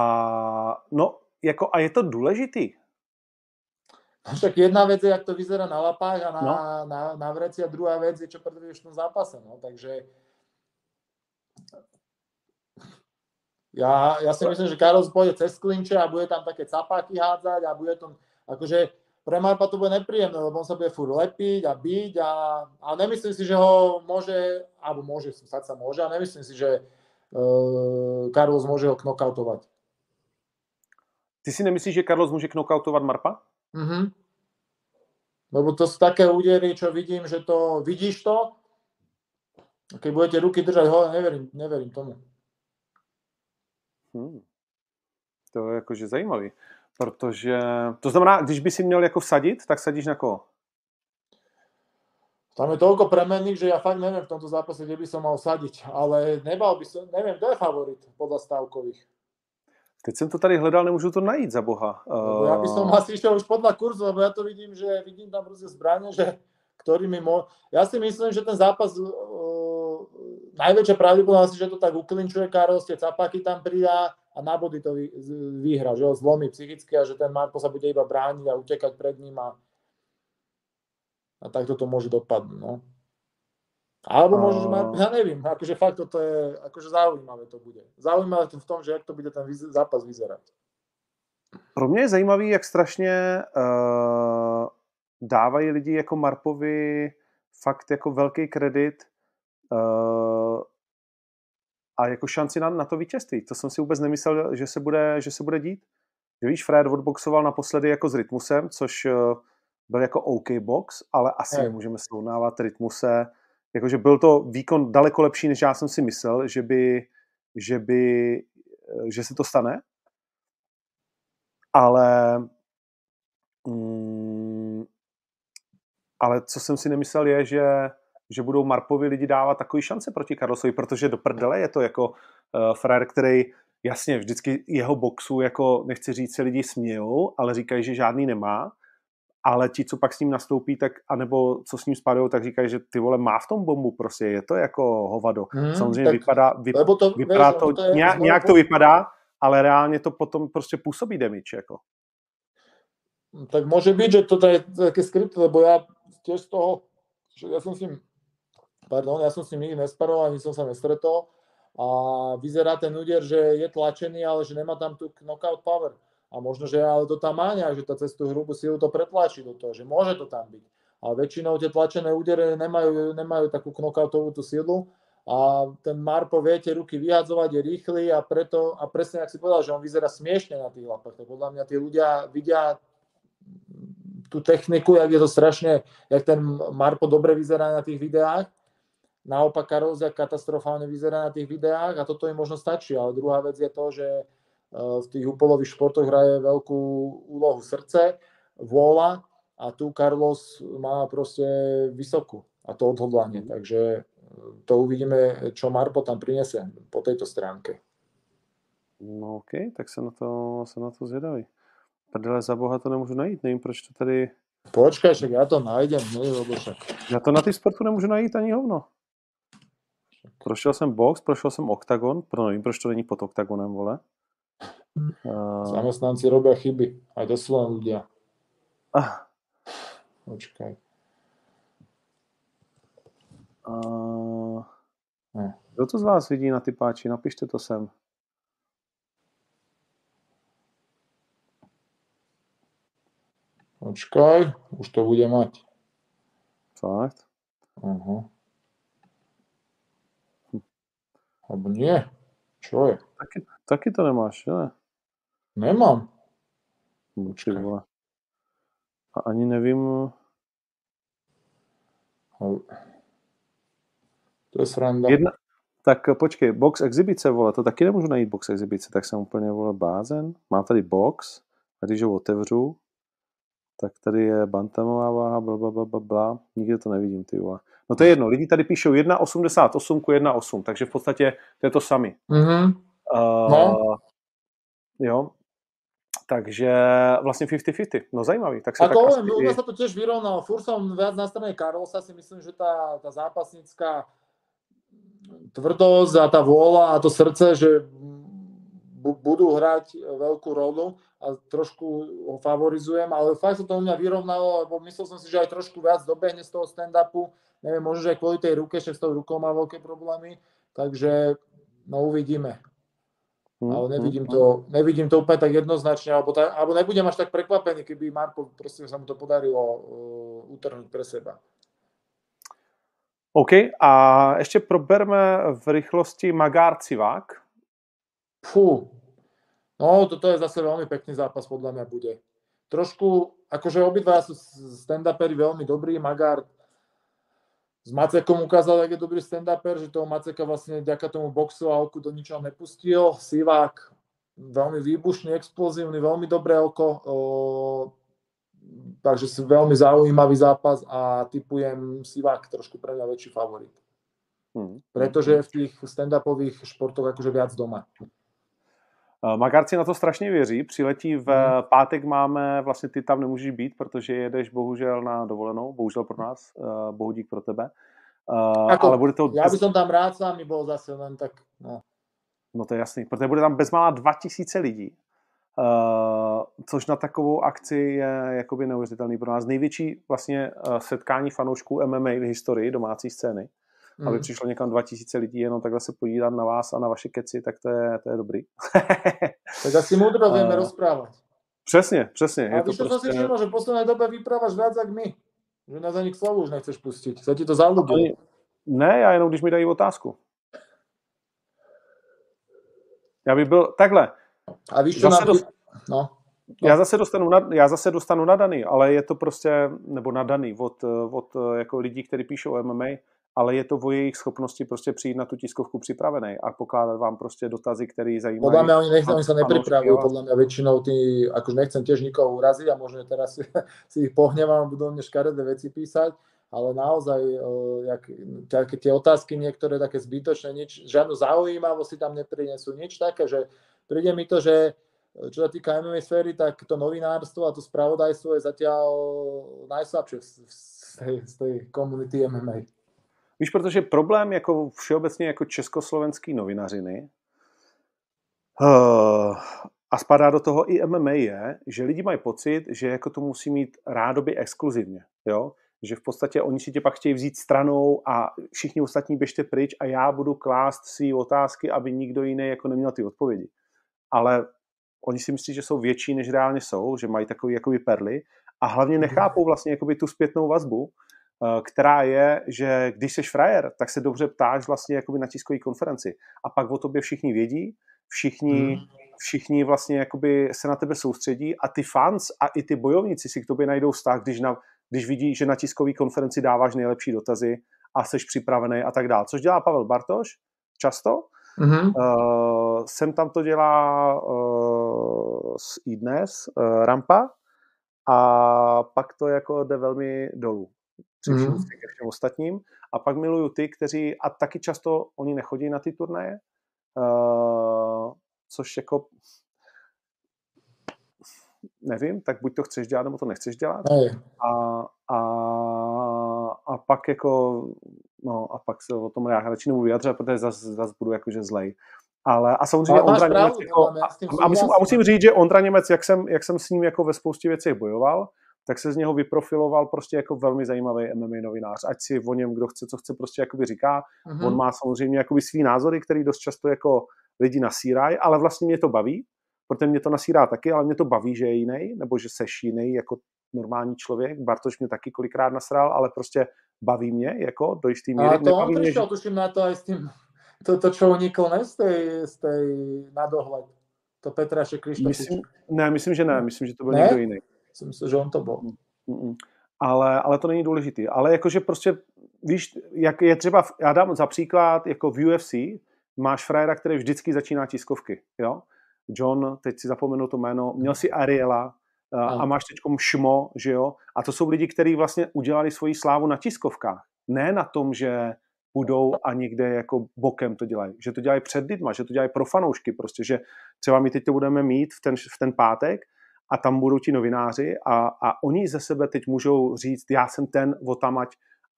C: no, jako, a je to důležitý?
D: No však jedna vec je, jak to vyzerá na lapách a na, no. na, na vreci a druhá vec je, čo predvedeš v tom zápase. No. Takže ja, ja si myslím, že Carlos pôjde cez klinče a bude tam také capáky hádzať a bude to, akože pre Marpa to bude nepríjemné, lebo on sa bude furt lepiť a byť a, a nemyslím si, že ho môže, alebo môže, stať sa môže, a nemyslím si, že uh, Carlos môže ho knockoutovať.
C: Ty si nemyslíš, že Carlos môže knockoutovať Marpa?
D: Mhm. Lebo to sú také údery, čo vidím, že to, vidíš to, keď budete ruky držať hole, neverím, neverím tomu.
C: Hmm. To je jakože zajímavý. Protože, to znamená, když by si měl jako vsadit, tak sadíš na koho?
D: Tam je toľko premenných, že ja fakt neviem v tomto zápase, kde by som mal sadiť, ale nebal by som, neviem, kto je favorit podľa stávkových.
C: Teď jsem to tady hledal, nemůžu to najít za boha.
D: Uh... Ja by som asi išiel už podľa kurzu, lebo ja to vidím, že vidím tam rôzne zbranie, že ktorými mo... Ja si myslím, že ten zápas uh, najväčšia pravdepodobnosť, že to tak uklinčuje Karol, tie capáky tam pridá, a na body to vyhra, že ho zlomí psychicky a že ten Marko sa bude iba brániť a utekať pred ním a, a takto to môže dopadnúť. No. Alebo možno, že má, ja nevím, akože fakt toto je, akože zaujímavé to bude. Zaujímavé to v tom, že jak to bude ten zápas vyzerať.
C: Pro mě je zajímavý, jak strašně uh, dávají lidi jako Marpovi fakt jako velký kredit uh, a jako šanci na, na to vítězství. To jsem si vůbec nemyslel, že se bude, že se bude dít. Že víš, Fred odboxoval naposledy jako s Rytmusem, což uh, byl jako OK box, ale asi je. nemůžeme srovnávat Rytmuse. Jakože byl to výkon daleko lepší, než já jsem si myslel, že by, že by, že se to stane. Ale mm, ale co jsem si nemyslel je, že, že budou Marpovi lidi dávat takový šance proti Carlosovi, protože do prdele je to jako uh, frajer, který jasně vždycky jeho boxu, jako nechci říct, se lidi smějou, ale říkají, že žádný nemá, ale ti, co pak s ním nastoupí, tak, anebo co s ním spadou, tak říkají, že ty vole má v tom bombu, prostě je to jako hovado. Hmm, Samozřejmě vypadá, vy, to, vypadá to, to je, nějak, nějak to vypadá, ale reálně to potom prostě působí damage, jako.
D: Tak môže byť, že toto je také skryté, lebo ja tiež z toho, že ja som s ním, pardon, ja som s ním nikdy nesparoval, ani som sa nestretol a vyzerá ten úder, že je tlačený, ale že nemá tam tu knockout power. A možno, že ale to tam má nejak, že tá cez tú hrubú silu to pretlačí do toho, že môže to tam byť. Ale väčšinou tie tlačené údery nemajú, nemajú takú knockoutovú tú silu a ten Marpo vie tie ruky vyhadzovať, je rýchly a preto, a presne ak si povedal, že on vyzerá smiešne na tých lapách, tak podľa mňa tí ľudia vidia tú techniku, jak je to strašne, jak ten Marpo dobre vyzerá na tých videách. Naopak Karolzia katastrofálne vyzerá na tých videách a toto im možno stačí. Ale druhá vec je to, že e, v tých upolových športoch hraje veľkú úlohu srdce, vôľa a tu Carlos má proste vysokú a to odhodlanie. Takže e, to uvidíme, čo Marpo tam prinese po tejto stránke.
C: No OK, tak sa na to, sa na to zvedavý. Prdele za boha to nemůžu najít, nevím, proč to tady...
D: Počkej, však já to najdem, však.
C: Já to na ty sportu nemůžu najít ani hovno. Prošel jsem box, prošel jsem oktagon, pro nevím, proč to není pod oktagonem, vole.
D: Uh... Zamestnanci robia chyby, aj to sú len ľudia. Ah. Počkaj.
C: Uh... Kdo to z vás vidí na ty páči? Napište to sem.
D: Počkaj, už to bude mať.
C: Fakt?
D: Uh-huh. Alebo nie. Čo je?
C: Taky, taky to nemáš, ne?
D: Nemám.
C: Vole. A ani nevím...
D: To je sranda.
C: Jedna, tak počkej, box exibice, vole, to taky nemůžu najít box exibice, tak jsem úplně, vole, bázen. Mám tady box, a když ho otevřu, tak tady je bantamová váha, bla, bla, bla, bla, bla. Nikde to nevidím, ty vole. No to je jedno, lidi tady píšou 1,88 ku 1,8, takže v podstatě to je to sami.
D: Mm-hmm. Uh, no.
C: Jo, takže vlastně 50-50, no zajímavý. Tak se
D: Ako tak asi... u nás sa to tiež vyrovnalo. Fúr som viac na strane Karolsa, si myslím, že tá, tá zápasnická tvrdosť a tá vôľa a to srdce, že budú hrať veľkú rolu a trošku ho favorizujem, ale fakt sa to u mňa vyrovnalo, lebo myslel som si, že aj trošku viac dobehne z toho stand-upu, neviem, možno, že aj kvôli tej ruke, však s tou rukou má veľké problémy, takže no uvidíme. Mm, ale nevidím to, nevidím to úplne tak jednoznačne, alebo, tak, alebo nebudem až tak prekvapený, keby Marko proste sa mu to podarilo uh, utrhnúť pre seba.
C: OK, a ešte proberme v rýchlosti Magár Civák.
D: Fú, No, toto je zase veľmi pekný zápas, podľa mňa bude. Trošku, akože obidva sú stand-uperi veľmi dobrí, Magár s Macekom ukázal, jak je dobrý stand-uper, že toho Maceka vlastne vďaka tomu boxu a oku do ničoho nepustil. Sivák veľmi výbušný, explozívny, veľmi dobré oko. O, takže si veľmi zaujímavý zápas a typujem Sivák trošku pre mňa väčší favorit. Hmm. Pretože je v tých stand-upových športoch akože viac doma.
C: Eh, Magarci na to strašně věří. Přiletí v hmm. pátek máme, vlastně ty tam nemůžeš být, protože jedeš bohužel na dovolenou, bohužel pro nás, uh, bohudík pro tebe.
D: Uh, Ako, ale bude to... Já bych tam rád s vámi byl zase, len tak... No.
C: no to je jasný, protože bude tam bezmála 2000 lidí. Což na takovou akci je jakoby neuvěřitelný pro nás. Největší vlastně setkání fanoušků MMA v historii domácí scény. Mm. aby přišlo někam 2000 lidí jenom takhle se podívat na vás a na vaše keci, tak to je, to je dobrý.
D: tak asi moudro vieme rozprávať.
C: Přesně, přesně.
D: A je to prostě... si všimol, že v poslednej dobe vyprávaš viac jak my. Že nás ani k slovu už nechceš pustit. Se ti to zalúbilo.
C: Ne, já jenom když mi dají otázku. Já bych byl takhle.
D: A víš, co nám... Dost... No.
C: No. Já zase dostanu, na, já zase dostanu nadaný, ale je to prostě, nebo nadaný od, od jako lidí, kteří píšou MMA, ale je to o jejich schopnosti prostě přijít na tu tiskovku připravený a pokládat vám prostě dotazy, které zajímají.
D: Podľa mňa oni, nechcem, oni sa nepripravujú, podľa mňa väčšinou tí, akože nechcem tiež nikoho uraziť a možno teraz si, si ich pohnevám, budú mne škaredé veci písať, ale naozaj, jak, také tie otázky niektoré také zbytočné, nič, žiadnu zaujímavosť si tam neprinesú, nič také, že príde mi to, že čo sa týka MMA sféry, tak to novinárstvo a to spravodajstvo je zatiaľ najslabšie z tej, z tej komunity MMA.
C: Víš, protože problém jako všeobecně jako československý novinařiny uh, a spadá do toho i MMA je, že lidi mají pocit, že jako to musí mít rádoby exkluzivně, jo? že v podstatě oni si tě pak chtějí vzít stranou a všichni ostatní běžte pryč a já budu klást si otázky, aby nikdo jiný jako neměl ty odpovědi. Ale oni si myslí, že jsou větší, než reálně jsou, že mají takový jakoby perly a hlavně mhm. nechápou vlastně jakoby tu zpětnou vazbu, která je, že když jsi frajer, tak se dobře ptáš vlastně jakoby na tiskové konferenci a pak o tobě všichni vědí, všichni, hmm. všichni vlastně jakoby se na tebe soustředí a ty fans a i ty bojovníci si k tobě najdou vztah, když, na, když vidí, že na tiskové konferenci dáváš nejlepší dotazy a jsi připravený a tak dále. Což dělá Pavel Bartoš často, Mm-hmm. Uh, sem tam to dělá uh, z iDnes, uh, Rampa, a pak to jako jde velmi dolů. Mm-hmm. ke všem ostatním. A pak miluju ty, kteří, a taky často oni nechodí na ty turnaje, uh, což jako nevím, tak buď to chceš dělat, nebo to nechceš dělat. A, a, a pak jako No a pak se o tom já radši nebudu vyjadřovat, protože zase zas budu jakože zlej. Ale a samozřejmě ale Ondra Němec, jako, a, a, musím, a musím říct, že Ondra Němec, jak jsem, jak jsem s ním jako ve spoustě věcech bojoval, tak se z něho vyprofiloval prostě jako velmi zajímavý MMA novinář. Ať si o něm, kdo chce, co chce, prostě jakoby říká. Mm-hmm. On má samozřejmě jakoby svý názory, který dost často jako lidi nasírají, ale vlastně mě to baví, protože mě to nasírá taky, ale mě to baví, že je jiný, nebo že seš jiný jako normální člověk. Bartoš mě taky kolikrát nasral, ale prostě baví mě, jako do jistý míry.
D: A to on prišiel, že... tuším na to aj s tým, to, to čo uniklo, ne, z tej, z tej na dohled. To Petraše Krištofič.
C: Myslím, ne, myslím, že ne, myslím, že to byl ne? někdo jiný.
D: Myslím si, že on to byl.
C: Mm-mm. Ale, ale to není důležitý. Ale jakože prostě, víš, jak je třeba, já dám za příklad, jako v UFC máš frajera, který vždycky začíná tiskovky, jo? John, teď si zapomenu to jméno, měl si Ariela, a máš teď šmo, že jo? A to jsou lidi, kteří vlastně udělali svoji slávu na tiskovkách. Ne na tom, že budou a někde jako bokem to dělají. Že to dělají před lidma, že to dělají pro fanoušky prostě, že třeba my teď to budeme mít v ten, v ten pátek a tam budou ti novináři a, a oni ze sebe teď můžou říct, já jsem ten otamať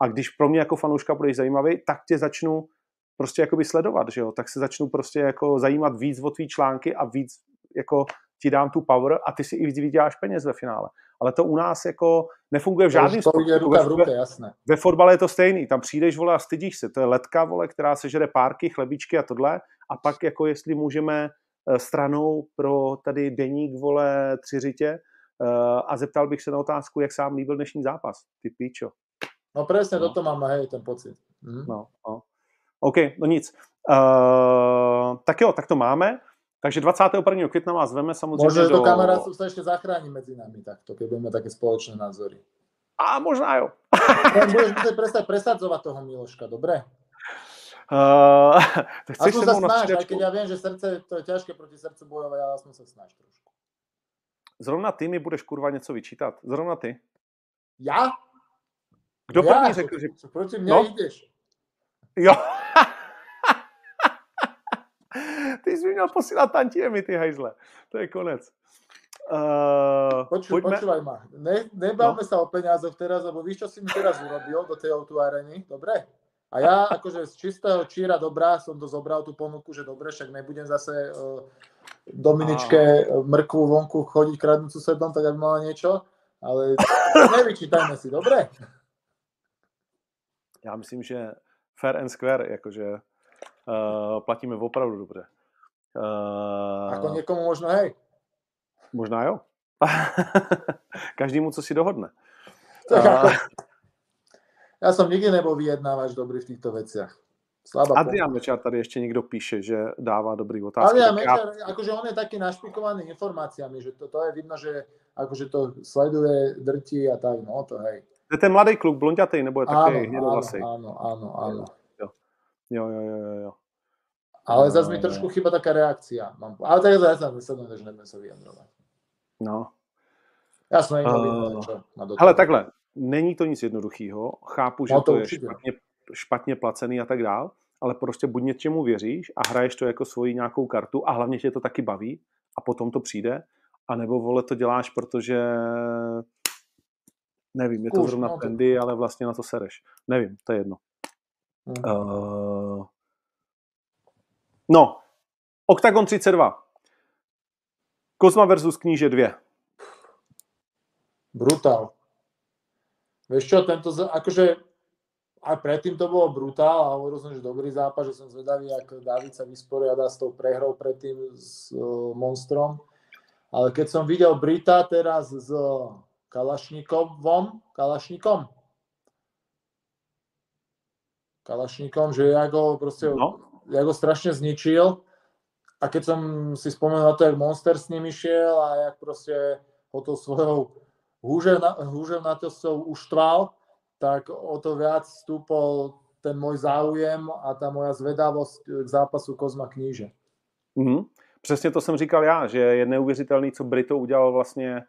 C: a když pro mě jako fanouška budeš zajímavý, tak tě začnu prostě jakoby sledovat, že jo? tak se začnu prostě jako zajímat víc o tvý články a víc jako ti dám tu power a ty si i víc vyděláš peněz ve finále. Ale to u nás jako nefunguje v žádném
D: sportu. Jako ruka v ruce, jasné.
C: Ve fotbale je to stejný. Tam přijdeš, vole, a stydíš se. To je letka, vole, která sežere párky, chlebičky a tohle. A pak jako jestli můžeme stranou pro tady deník, vole, třiřitě eh, a zeptal bych se na otázku, jak sám líbil dnešní zápas. Ty píčo.
D: No presne, no. toto mám, hej, ten pocit.
C: Mhm. No, no. OK, no nic. Uh, tak jo, tak to máme. Takže 21. května vás zveme samozřejmě
D: Možno, že to do... kamarátstvo sa ešte zachráni medzi nami takto, keď budeme také spoločné názory.
C: A možná jo.
D: budeš musieť prestať presadzovať toho Miloška, dobre?
C: Uh,
D: tak chceš sa snaž, aj keď ja viem, že srdce, to je ťažké proti srdcu bojovať, ale aspoň sa snaž trošku.
C: Zrovna ty mi budeš kurva něco vyčítat. Zrovna ty.
D: Já?
C: Kdo
D: ja?
C: první řekl,
D: že... Proti mně no? jdeš.
C: Jo. ty jsi mi měl posílat tantiemy, ty hajzle. To je konec.
D: Uh, Poču, poďme... Počúvaj ma, ne, nebavme no. sa o peniazoch teraz, lebo víš, čo si mi teraz urobil do tej o areny, dobre? A ja akože z čistého číra dobrá som to zobral tú ponuku, že dobre, však nebudem zase uh, Dominičke a... mrkvu vonku chodiť kradnúť susedom, tak aby mala niečo, ale nevyčítajme si, dobre?
C: Já myslím, že fair and square, jakože uh, platíme opravdu dobře.
D: Uh, Ako někomu možno hej.
C: Možná jo. Každému, co si dohodne.
D: Tak uh, já jsem nikdy nebyl vyjednávač dobrý v těchto věcech.
C: Slabá Adrian Mečar tady ještě někdo píše, že dává dobrý otázky.
D: Adrian Mečar, já... akože on je taký našpikovaný informacemi, že to, to je vidno, že akože to sleduje, drtí a tak, no to hej.
C: Je ten mladý kluk, blondětej, nebo je taky hnědovlasý?
D: Áno, áno, áno.
C: Jo, jo, jo, jo. jo.
D: Ale zase mi trošku chyba taká reakcia. Mám, ale tak ja sa nesledujem, takže nebudem sa vyjadrovať.
C: No.
D: Já jsem uh,
C: Ale takhle, není to nic jednoduchého. Chápu, že no, to, to je špatně, špatně placený a tak dál, ale prostě buď něčemu věříš a hraješ to jako svoji nějakou kartu a hlavně tě to taky baví a potom to přijde, anebo vole to děláš, protože nevím, je to Kůž, zrovna no, trendy, ale vlastně na to sereš. Nevím, to je jedno. Hmm. Uh, no, Octagon 32. Kozma versus Kníže 2.
D: Brutál. Vieš čo, tento, akože aj predtým to bolo brutál a hovoril som, že dobrý zápas, že som zvedavý, ako David sa vysporiada s tou prehrou predtým s uh, Monstrom. Ale keď som videl Brita teraz s Kalašnikovom, Kalašnikom, Kalašnikom, že ja go proste, no. ja go strašne zničil a keď som si spomenul na to, jak Monster s ním išiel a jak proste ho to svojou húževnatosťou uštval, tak o to viac stúpol ten môj záujem a ta moja zvedavosť k zápasu Kozma Kníže.
C: Mm, přesně to jsem říkal já, že je neuvěřitelný, co Brito udělal vlastně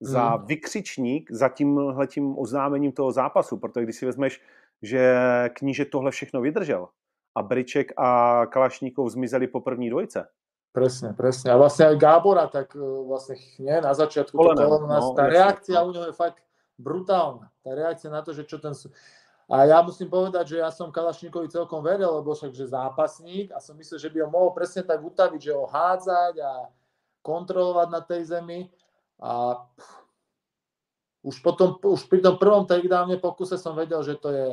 C: za mm. vykřičník za tímhletím oznámením toho zápasu, protože když si vezmeš, že kníže tohle všechno vydržel a Briček a Kalašníkov zmizeli po první dvojce,
D: Presne, presne. A vlastne aj Gábora, tak e, vlastne nie, na začiatku kolena, to no, tá reakcia no. u neho je fakt brutálna. Tá reakcia na to, že čo ten... A ja musím povedať, že ja som Kalašnikovi celkom veril, lebo však, že zápasník a som myslel, že by ho mohol presne tak utaviť, že ho hádzať a kontrolovať na tej zemi. A pff, už, potom, už pri tom prvom takedowne pokuse som vedel, že to je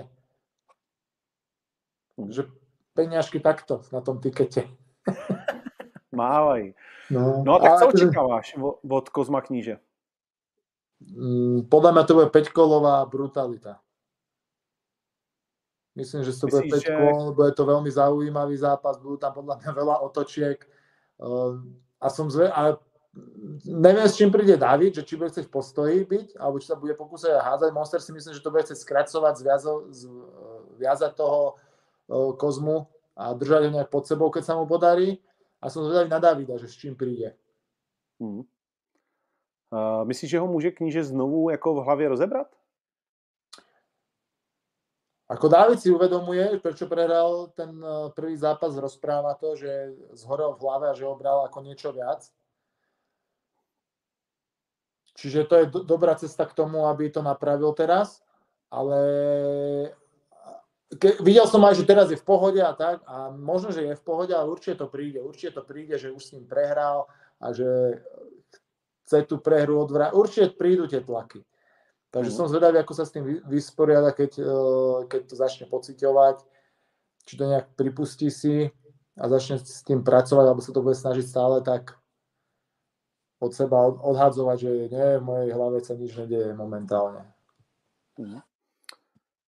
D: že peňažky takto na tom tikete.
C: Mávají. No, no tak co očekáváš od Kozma kníže?
D: Mm, podľa mňa to bude 5-kolová brutalita. Myslím, že to bude 5 že... kol, bude to veľmi zaujímavý zápas, budú tam podľa mňa veľa otočiek. Ehm, a som zve, ale neviem, s čím príde David, že či bude chcieť v postoji byť, alebo či sa bude pokúsať házať. Monster si myslím, že to bude chcieť skracovať, zviazo, zviazať toho e, kozmu a držať ho nejak pod sebou, keď sa mu podarí a som zvedavý na Davida, že s čím přijde. Hmm.
C: Uh, myslíš, že ho může kníže znovu jako v hlavě rozebrat?
D: Ako David si uvedomuje, prečo prehral ten eh, prvý zápas, rozpráva to, že zhorel v hlave a že ho bral ako niečo viac. Čiže to je do, dobrá cesta k tomu, aby to napravil teraz, ale ke, videl som aj, že teraz je v pohode a tak a možno, že je v pohode, ale určite to príde. Určite to príde, že už s ním prehral a že chce tú prehru odvrátiť. Určite prídu tie tlaky. Takže mm. som zvedavý, ako sa s tým vysporiada, keď, e, keď to začne pociťovať, či to nejak pripustí si a začne s tým pracovať, alebo sa to bude snažiť stále tak od seba odhadzovať, že nie, v mojej hlave sa nič nedieje momentálne.
C: Mm.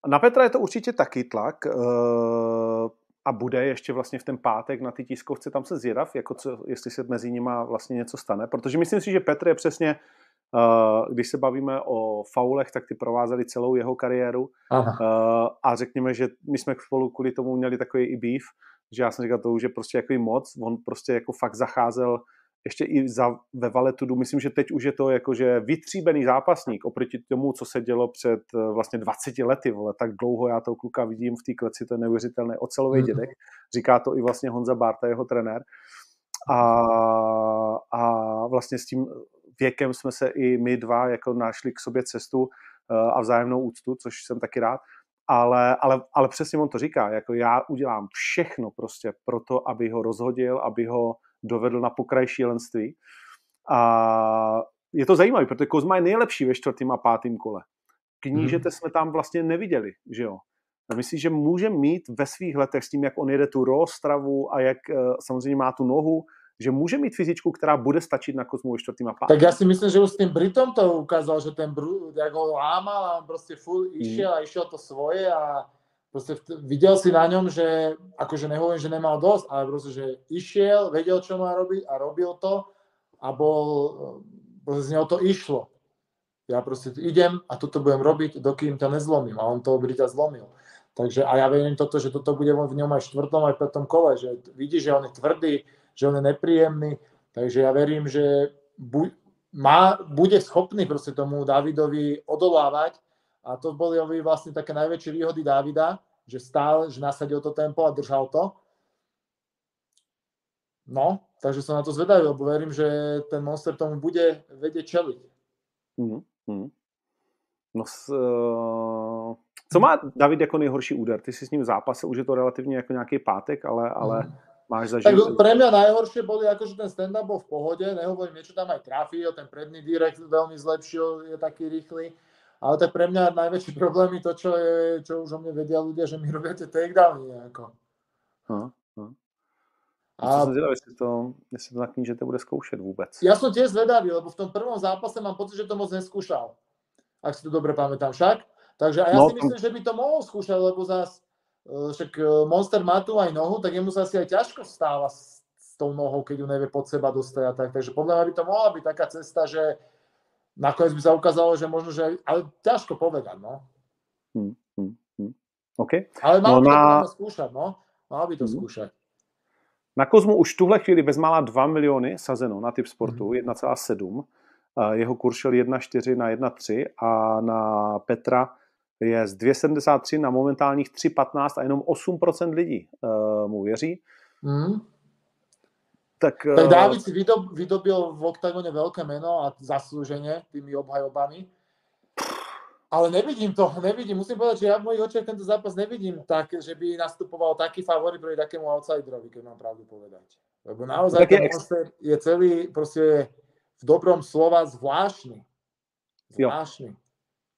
C: Na Petra je to určitě taky tlak uh, a bude ještě vlastně v ten pátek na ty tiskovce, tam se zvědav, jako co, jestli se mezi nimi vlastně něco stane, protože myslím si, že Petr je přesně, uh, když se bavíme o faulech, tak ty provázeli celou jeho kariéru. Uh, a řekněme, že my jsme spolu kvůli tomu měli takový i beef, že já jsem říkal, to už je prostě jako moc, on prostě jako fakt zacházel ještě i za, ve Valetudu, myslím, že teď už je to jakože vytříbený zápasník oproti tomu, co se dělo před eh, vlastně 20 lety, vole, tak dlouho já toho kluka vidím v té kleci, to je neuvěřitelné, ocelový mm-hmm. dědek, říká to i vlastně Honza Barta, jeho trenér. A, a vlastně s tím věkem jsme se i my dva jako našli k sobě cestu eh, a vzájemnou úctu, což jsem taky rád. Ale, ale, ale přesně on to říká, jako já udělám všechno prostě pro to, aby ho rozhodil, aby ho dovedl na pokraj šílenství. A je to zajímavé, protože Kozma je nejlepší ve čtvrtém a pátém kole. Knížete hmm. jsme tam vlastně neviděli, že jo. Myslíš, že může mít ve svých letech s tím, jak on jede tu stravu a jak eh, samozřejmě má tu nohu, že může mít fyzičku, která bude stačit na Kozmu čtvrtým a
D: pátým. Tak já si myslím, že už s tím Britom to ukázal, že ten jak ho lámal a on prostě full išiel a išiel to svoje a prostě viděl si na ňom, že akože nehovorím, že nemal dosť, ale prostě, že išiel, vedel, čo má robiť a robil to a bol, prostě z něho to išlo. Ja prostě idem a toto budem robiť, dokým to nezlomím. A on to Brita zlomil. Takže a ja verím toto, že toto bude v ňom aj v štvrtom, aj v petom kole, že vidí, že on je tvrdý, že on je nepríjemný, takže ja verím, že bu, má, bude schopný proste tomu Davidovi odolávať a to boli vlastne také najväčšie výhody Davida, že stál, že nasadil to tempo a držal to. No, takže som na to zvedavý, lebo verím, že ten Monster tomu bude vedieť čeliť. Mm, mm.
C: No, s, uh, co má David jako nejhorší úder? Ty si s ním zápasil, už je to relativně jako nějaký pátek, ale, ale mm máš zažiť.
D: Tak pre mňa najhoršie boli, akože ten stand-up bol v pohode, nehovorím, niečo tam aj trafil, ten predný direkt veľmi zlepšil, je taký rýchly, ale tak pre mňa najväčší problém je to, čo, je, čo už o mne vedia ľudia, že mi robia tie takedowny nejako. Hm, hm.
C: A jsem zvědavý, jestli to, jestli to na knížete bude zkoušet vůbec.
D: Ja som tiež zvedavý, lebo v tom prvom zápase mám pocit, že to moc neskúšal. Ak si to dobre pamätám však. Takže a ja no, si myslím, že by to mohol skúšať, lebo zase Eh, však eh, Monster má tu aj nohu, tak jemu sa asi aj ťažko stáva s, s tou nohou, keď ju nevie pod seba dostať a tak. Takže podľa mňa by to mohla byť taká cesta, že nakoniec by sa ukázalo, že možno, že... Ale ťažko povedať, no. Hmm, hmm, hmm.
C: Okay.
D: Ale mal no by na... to skúšať, no. Mal by to hmm. skúšať.
C: Na Kozmu už v tuhle chvíli bezmála 2 miliony sazeno na typ sportu, hmm. 1,7. Jeho kurz šel 1,4 na 1,3 a na Petra je z 273 na momentálních 3,15 a jenom 8% lidí uh, mu věří. Mm.
D: Tak, tak uh, Dávid si vydob, vydobil v oktagone veľké meno a zaslúženie tými obhajobami. Ale nevidím to, nevidím. Musím povedať, že ja v mojich očiach tento zápas nevidím tak, že by nastupoval taký favorit proti takému outsiderovi, keď mám pravdu povedať. Lebo naozaj ten monster je celý proste v dobrom slova zvláštny. Zvláštny. Jo.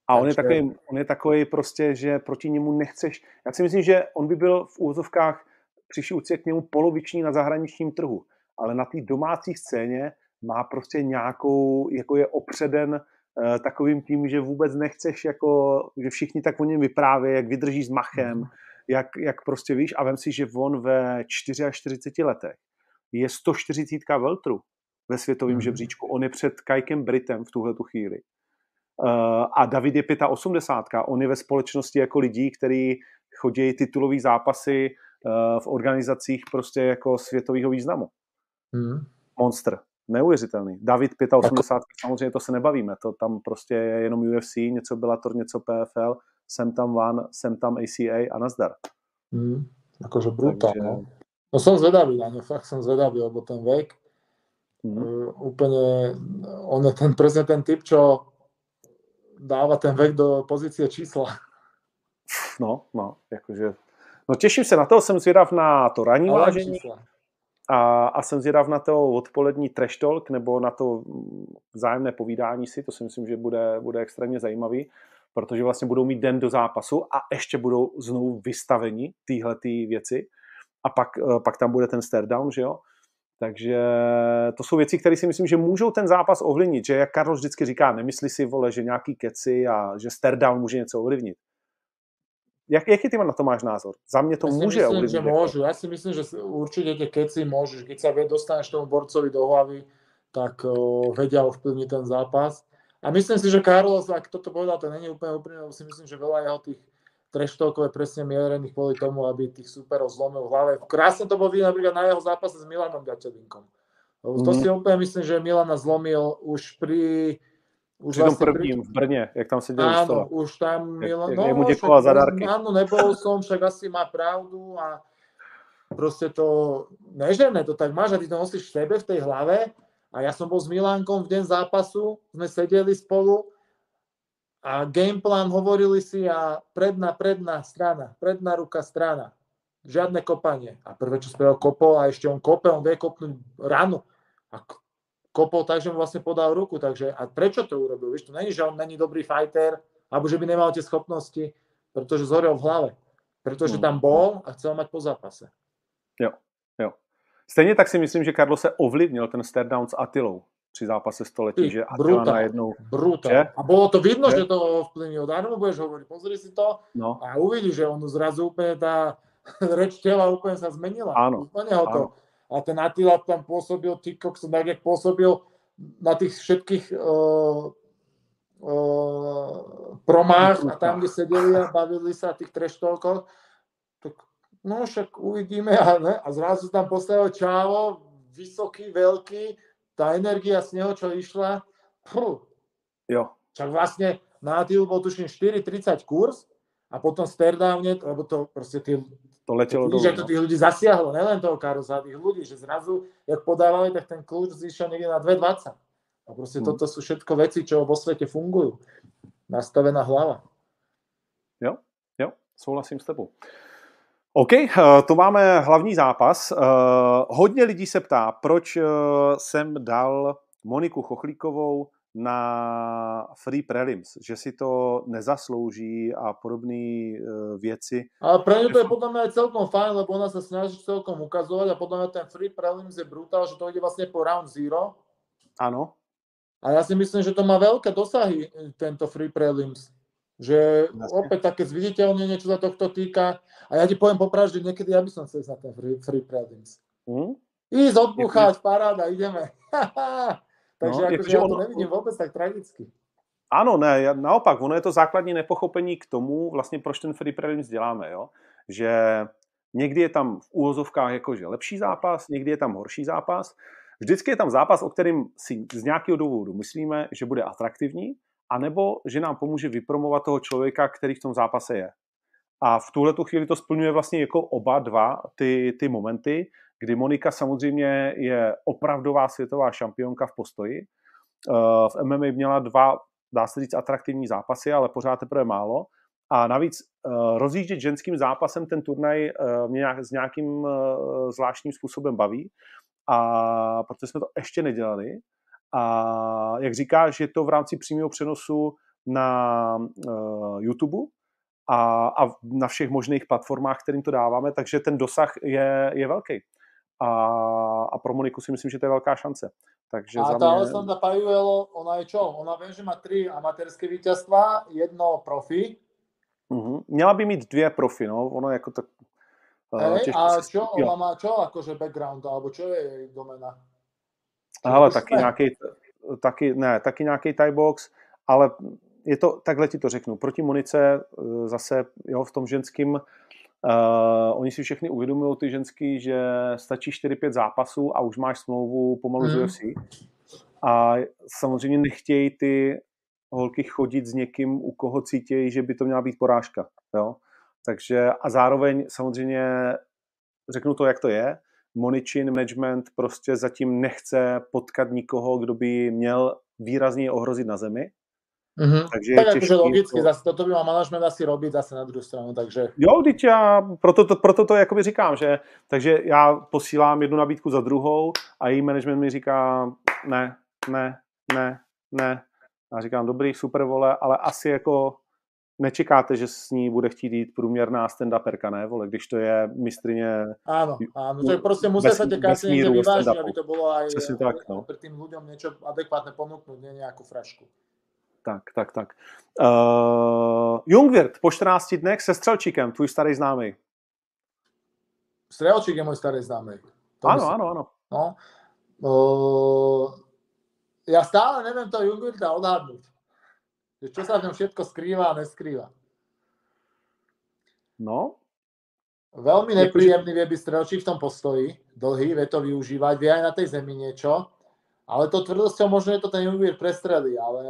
C: A on je, takový, on je takový prostě, že proti němu nechceš. Já si myslím, že on by byl v úzovkách přišli k němu poloviční na zahraničním trhu, ale na té domácí scéně má prostě nějakou, jako je opředen uh, takovým tím, že vůbec nechceš, jako, že všichni tak o něm vyprávějí, jak vydrží s machem, mm. jak, jak prostě víš, a vem si, že on ve 44 letech je 140 veltru ve světovém mm. žebříčku. On je před Kajkem Britem v tuhle tu chvíli. Eh, a David je 85. On je ve společnosti jako lidí, kteří chodí titulový zápasy eh, v organizacích prostě jako světového významu. Hmm. Monster. Neuvěřitelný. David 85, samozřejmě to se nebavíme, to tam prostě je jenom UFC, něco Bellator, něco PFL, jsem tam One, jsem tam ACA a nazdar.
D: Hmm. Akože brutál, Takže... no. No som zvedavý na ňo, fakt som zvedavý, lebo ten vek, mm. uh, úplne, on je ten, presne ten typ, čo dáva ten vek do pozície čísla.
C: No, no, jakože... No těším se na to, jsem zvědav na to ranní vážení a, a jsem zvědav na to odpolední trash talk nebo na to vzájemné povídání si, to si myslím, že bude, bude extrémně zajímavý, protože vlastně budou mít den do zápasu a ještě budou znovu vystaveni tyhle věci a pak, eh, pak tam bude ten stare down, že jo? Takže to jsou věci, které si myslím, že můžou ten zápas ovlivnit. Že jak Karlo vždycky říká, nemyslí si, vole, že nějaký keci a že stare down může něco ovlivnit. Jak, jaký ty na to máš názor? Za mě to ja může
D: myslím. Že môžu. Ja si myslím, že určite tie keci môžeš. Keď sa dostaneš tomu borcovi do hlavy, tak o, vedia ovplyvniť ten zápas. A myslím si, že Carlos, ak toto povedal, to není úplne úprimné, si myslím, že veľa jeho tých treštovkové presne mierených kvôli tomu, aby tých superov zlomil v hlave. Krásne to bol vidieť napríklad na jeho zápase s Milanom Gačevinkom. Mm-hmm. To si úplne myslím, že Milana zlomil už pri
C: už Při tom vlastne prvním v Brně, jak tam seděl
D: Áno, stola. už tam Milan...
C: Jak, no, jak mu děkoval za dárky.
D: Áno, nebol som, však asi má pravdu a proste to nežené, to tak máš a ty to nosíš v sebe, v tej hlave a ja som bol s Milánkom v deň zápasu, sme sedeli spolu a gameplan hovorili si a predná, predná strana, predná ruka strana. Žiadne kopanie. A prvé, čo spravil, kopol a ešte on kope, on vie kopnúť ranu. A kopol tak, že mu vlastne podal ruku. Takže, a prečo to urobil? Víš, to není, že on není dobrý fighter, alebo že by nemal tie schopnosti, pretože zhorel v hlave. pretože
C: Hmm.
D: tam bol a chcel mať po zápase.
C: Jo, jo. Stejně tak si myslím, že Karlo se ovlivnil ten stare down s Atilou při zápase století,
D: Ty,
C: že Attila
D: brutál.
C: najednou,
D: Brutál. A bolo to vidno,
C: Že?
D: že to ovplyvnilo. Darmo budeš hovoriť, pozri si to
C: no,
D: a uvidíš, že on zrazu úplne tá reč tela úplne sa zmenila.
C: Áno,
D: Úplne ho to. A ten Attila tam pôsobil, ty kokso, tak jak pôsobil na tých všetkých uh, uh, promách a tam, kde sedeli a bavili sa tých treštolkov, tak no však uvidíme a, ne? a zrazu tam postavil Čávo, vysoký, veľký, tá energia z neho, čo išla, pú,
C: jo,
D: však vlastne na Attilu bol tuším 4,30 kurz a potom stairdowne, lebo to proste tí,
C: to
D: vidíš,
C: dolů.
D: jak to
C: No.
D: tých ľudí zasiahlo, nelen toho Karosa, tých ľudí, že zrazu, jak podávali, tak ten kurz zišiel niekde na 2,20. A proste
C: Hmm.
D: toto sú všetko veci, čo vo svete fungujú. Nastavená hlava.
C: Jo, jo, souhlasím s tebou. OK, eh, to máme hlavní zápas. Eh, Hodně lidí se ptá, proč eh, jsem dal Moniku Chochlíkovou na free prelims, že si to nezaslouží a podobné věci.
D: Ale pre ňu to je mňa aj celkom fajn, lebo ona sa snaží celkom ukazovať a podľa mňa ten free prelims je brutál, že to ide vlastne po round zero.
C: Ano,
D: A ja si myslím, že to má veľké dosahy, tento free prelims. Že
C: Jasne.
D: opäť také zviditeľnenie, čo sa tohto týka. A ja ti poviem popravde, že niekedy ja by som chcel na ten free, free prelims.
C: hm?
D: Ísť odbuchať, paráda, ideme. Takže
C: No,
D: akože
C: jakože
D: ja to
C: ono-
D: nevidím vôbec tak tragicky.
C: Ano, ne, já- naopak, ono je to základní nepochopení k tomu, vlastně proč ten free prelims děláme, jo? že někdy je tam v úvozovkách jakože lepší zápas, někdy je tam horší zápas, vždycky je tam zápas, o kterým si z nějakého důvodu myslíme, že bude atraktivní, anebo že nám pomůže vypromovat toho člověka, který v tom zápase je. A v tuhle tu chvíli to splňuje vlastně jako oba dva ty, ty momenty, kdy Monika samozřejmě je opravdová světová šampionka v postoji. Eh, V MMA měla dva, dá se říct, atraktivní zápasy, ale pořád teprve málo. A navíc eh, rozjíždět ženským zápasem ten turnaj eh, mě nějak, s nějakým zvláštním způsobem baví. A protože jsme to ještě nedělali. A jak říkáš, je to v rámci přímého přenosu na uh, YouTube a, a na všech možných platformách, kterým to dáváme, takže ten dosah je, je velký. A, a pro Moniku si myslím, že to je velká šance. Takže
D: A
C: za
D: tá
C: mě...
D: Alessandra Pajuelo, ona je čo? Ona viem, že má tri amatérske víťazstva, jedno profi.
C: Mhm. Měla by mít dvě profi, no, ono jako tak... eh, těžko
D: a čo? Ona má čo akože background, alebo čo je jej domena?
C: Ale taky nějaký, taky, ne, taky nějaký Thai box, ale je to, takhle ti to řeknu, proti Monice eh, zase, jo, v tom ženským, uh, oni si všechny uvědomují, ty ženský, že stačí 4-5 zápasů a už máš smlouvu pomalu z
D: Mhm.
C: UFC. A samozřejmě nechtějí ty holky chodit s někým, u koho cítějí, že by to měla být porážka, jo. Takže a zároveň samozřejmě řeknu to, jak to je, Monichin management prostě zatím nechce potkat nikoho, kdo by měl výrazně ohrozit na zemi.
D: Mhm.
C: Takže
D: Tak
C: je
D: akože logicky,
C: to-
D: zase toto by mal manažment asi robiť zase na druhou stranu, takže
C: Jo, teď já, proto to, proto to jakoby říkám, že, takže já posílám jednu nabídku za druhou a její management mi říká ne, ne, ne, ne. A říkám, dobrý, super vole, ale asi jako nečekáte, že s ní bude chtít jít průměrná stand-uperka, ne, vole, když to je mistrině,
D: áno, áno, že proste musia
C: Bez-
D: sa tie
C: bez
D: karty niekde
C: míru
D: vyvážiť,
C: stand-upu.
D: aby to bolo aj,
C: Přesně tak, no.
D: tým ľuďom niečo adekvátne ponúknuť, nie nejakú frašku.
C: Tak, tak, tak. Uh, Jungwirth po 14 dnech se Střelčíkem, tvůj starý známý.
D: Strelčík je môj starý známy. To
C: Ano,
D: myslím.
C: ano, ano.
D: No. Uh, ja stále neviem to Jungwirta odhadnúť. Že čo sa v ňom všetko skrýva a neskrýva.
C: No,
D: Veľmi
C: Akože-
D: nepríjemný vie byť strelčík v tom postoji, dlhý, vie to využívať, vie aj na tej zemi niečo, ale to tvrdosťou možno je to ten Jungwirth prestrelí, ale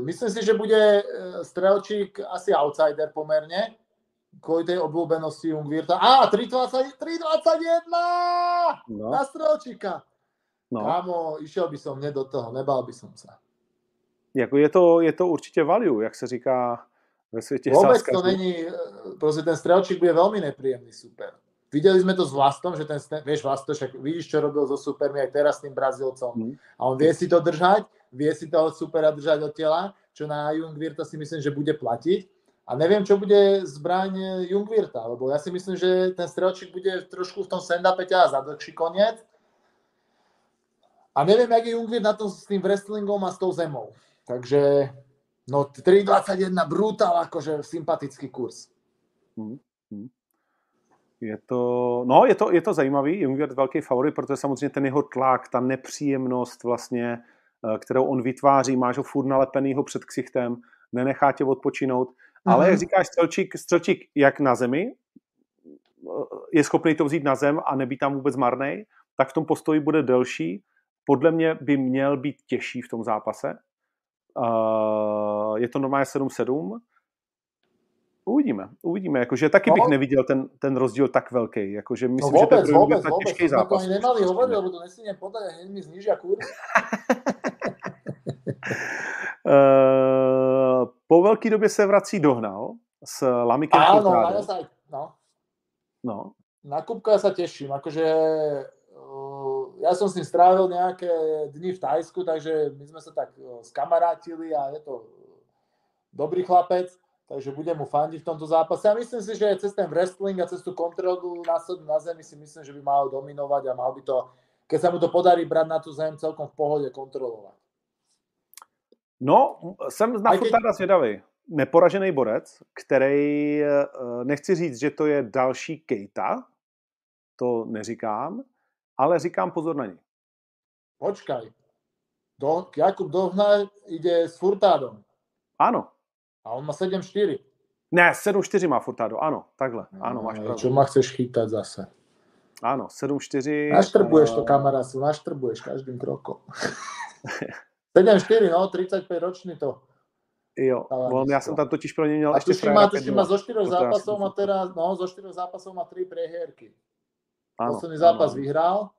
D: myslím si, že bude uh, strelčík asi outsider pomerne, kvôli tej obľúbenosti Jungwirta. Á, 3,20 3,21
C: no,
D: na strelčíka.
C: no.
D: Kámo, išiel by som hneď do toho, nebál by som sa.
C: Jako je to, je to určitě value, jak se říká ve světě
D: Vôbec to není, e, proste ten strelčík bude veľmi nepríjemný super. Videli sme to s Vlastom, že ten, vieš Vlasto, však vidíš, čo robil so supermi aj teraz s tým Brazílcom.
C: Mhm.
D: A on vie si to držať, vie si toho supera držať od tela, čo na Jungwirta si myslím, že bude platiť. A neviem, čo bude zbraň Jungvirta, lebo ja si myslím, že ten strelčík bude trošku v tom stand-upe ťa za dlhší koniec. A neviem, jak je Jungvirt na tom s tým wrestlingom a s tou zemou. Takže no 3,21 brutál, akože sympatický kurz.
C: Hmm. Hmm. Je to, no, je to, je to zajímavý, Jungwirth velký favorit, protože samozřejmě ten jeho tlak, ta nepříjemnost vlastně, eh, kterou on vytváří, máš ho furt nalepenýho před ksichtem, nenechá tě odpočinout, mm-hmm. ale jak mhm. říkáš, střelčík, střelčík jak na zemi, eh, je schopný to vzít na zem a nebýt tam vůbec marný, tak v tom postoji bude delší. Podle mě by měl být těžší v tom zápase. Eh, je to normálně 7-7, Uvidíme, uvidíme. Jakože taky no. bych neviděl ten, ten rozdíl tak velký. Jakože myslím, no vůbec, že to bude vůbec, těžký zápas.
D: To nemali hovoriť, lebo to nesmiem podať a hneď mi znižia kurz.
C: uh, po velké době se vrací dohnal s Lamikem
D: Áno, ja sa, no.
C: no.
D: Na Kupka sa teším. Akože uh, ja som s ním strávil nejaké dni v Tajsku, takže my sme sa tak uh, skamarátili a je to dobrý chlapec takže budem mu fandiť v tomto zápase. A myslím si, že cez ten wrestling a cez tú kontrolu následnú na zemi si myslím, že by mal dominovať a mal by to, keď sa mu to podarí brať na tú zem, celkom v pohode kontrolovat.
C: No, jsem na. Futada zvědavý. Neporažený borec, který, eh, nechci říct, že to je další Kejta, to neříkám, ale říkám pozor na ní.
D: Počkaj. Do, Jakub Dohna ide s Furtádom.
C: Áno,
D: a on má 7-4.
C: Ne, 7-4 má Furtado, ano, takhle, ano, máš pravdu.
D: Čo ma chceš chytať zase?
C: Áno, 7-4.
D: Naštrbuješ to, kamarátu, naštrbuješ každým krokom. 7-4, no, 35 ročný to.
C: Jo, on, já jsem tam totiž pro ně měl
D: a ještě tuším má, tuším má zo 4 zápasov má teraz, no, zo 4 zápasov má 3 prehierky. Posledný zápas ano. vyhrál.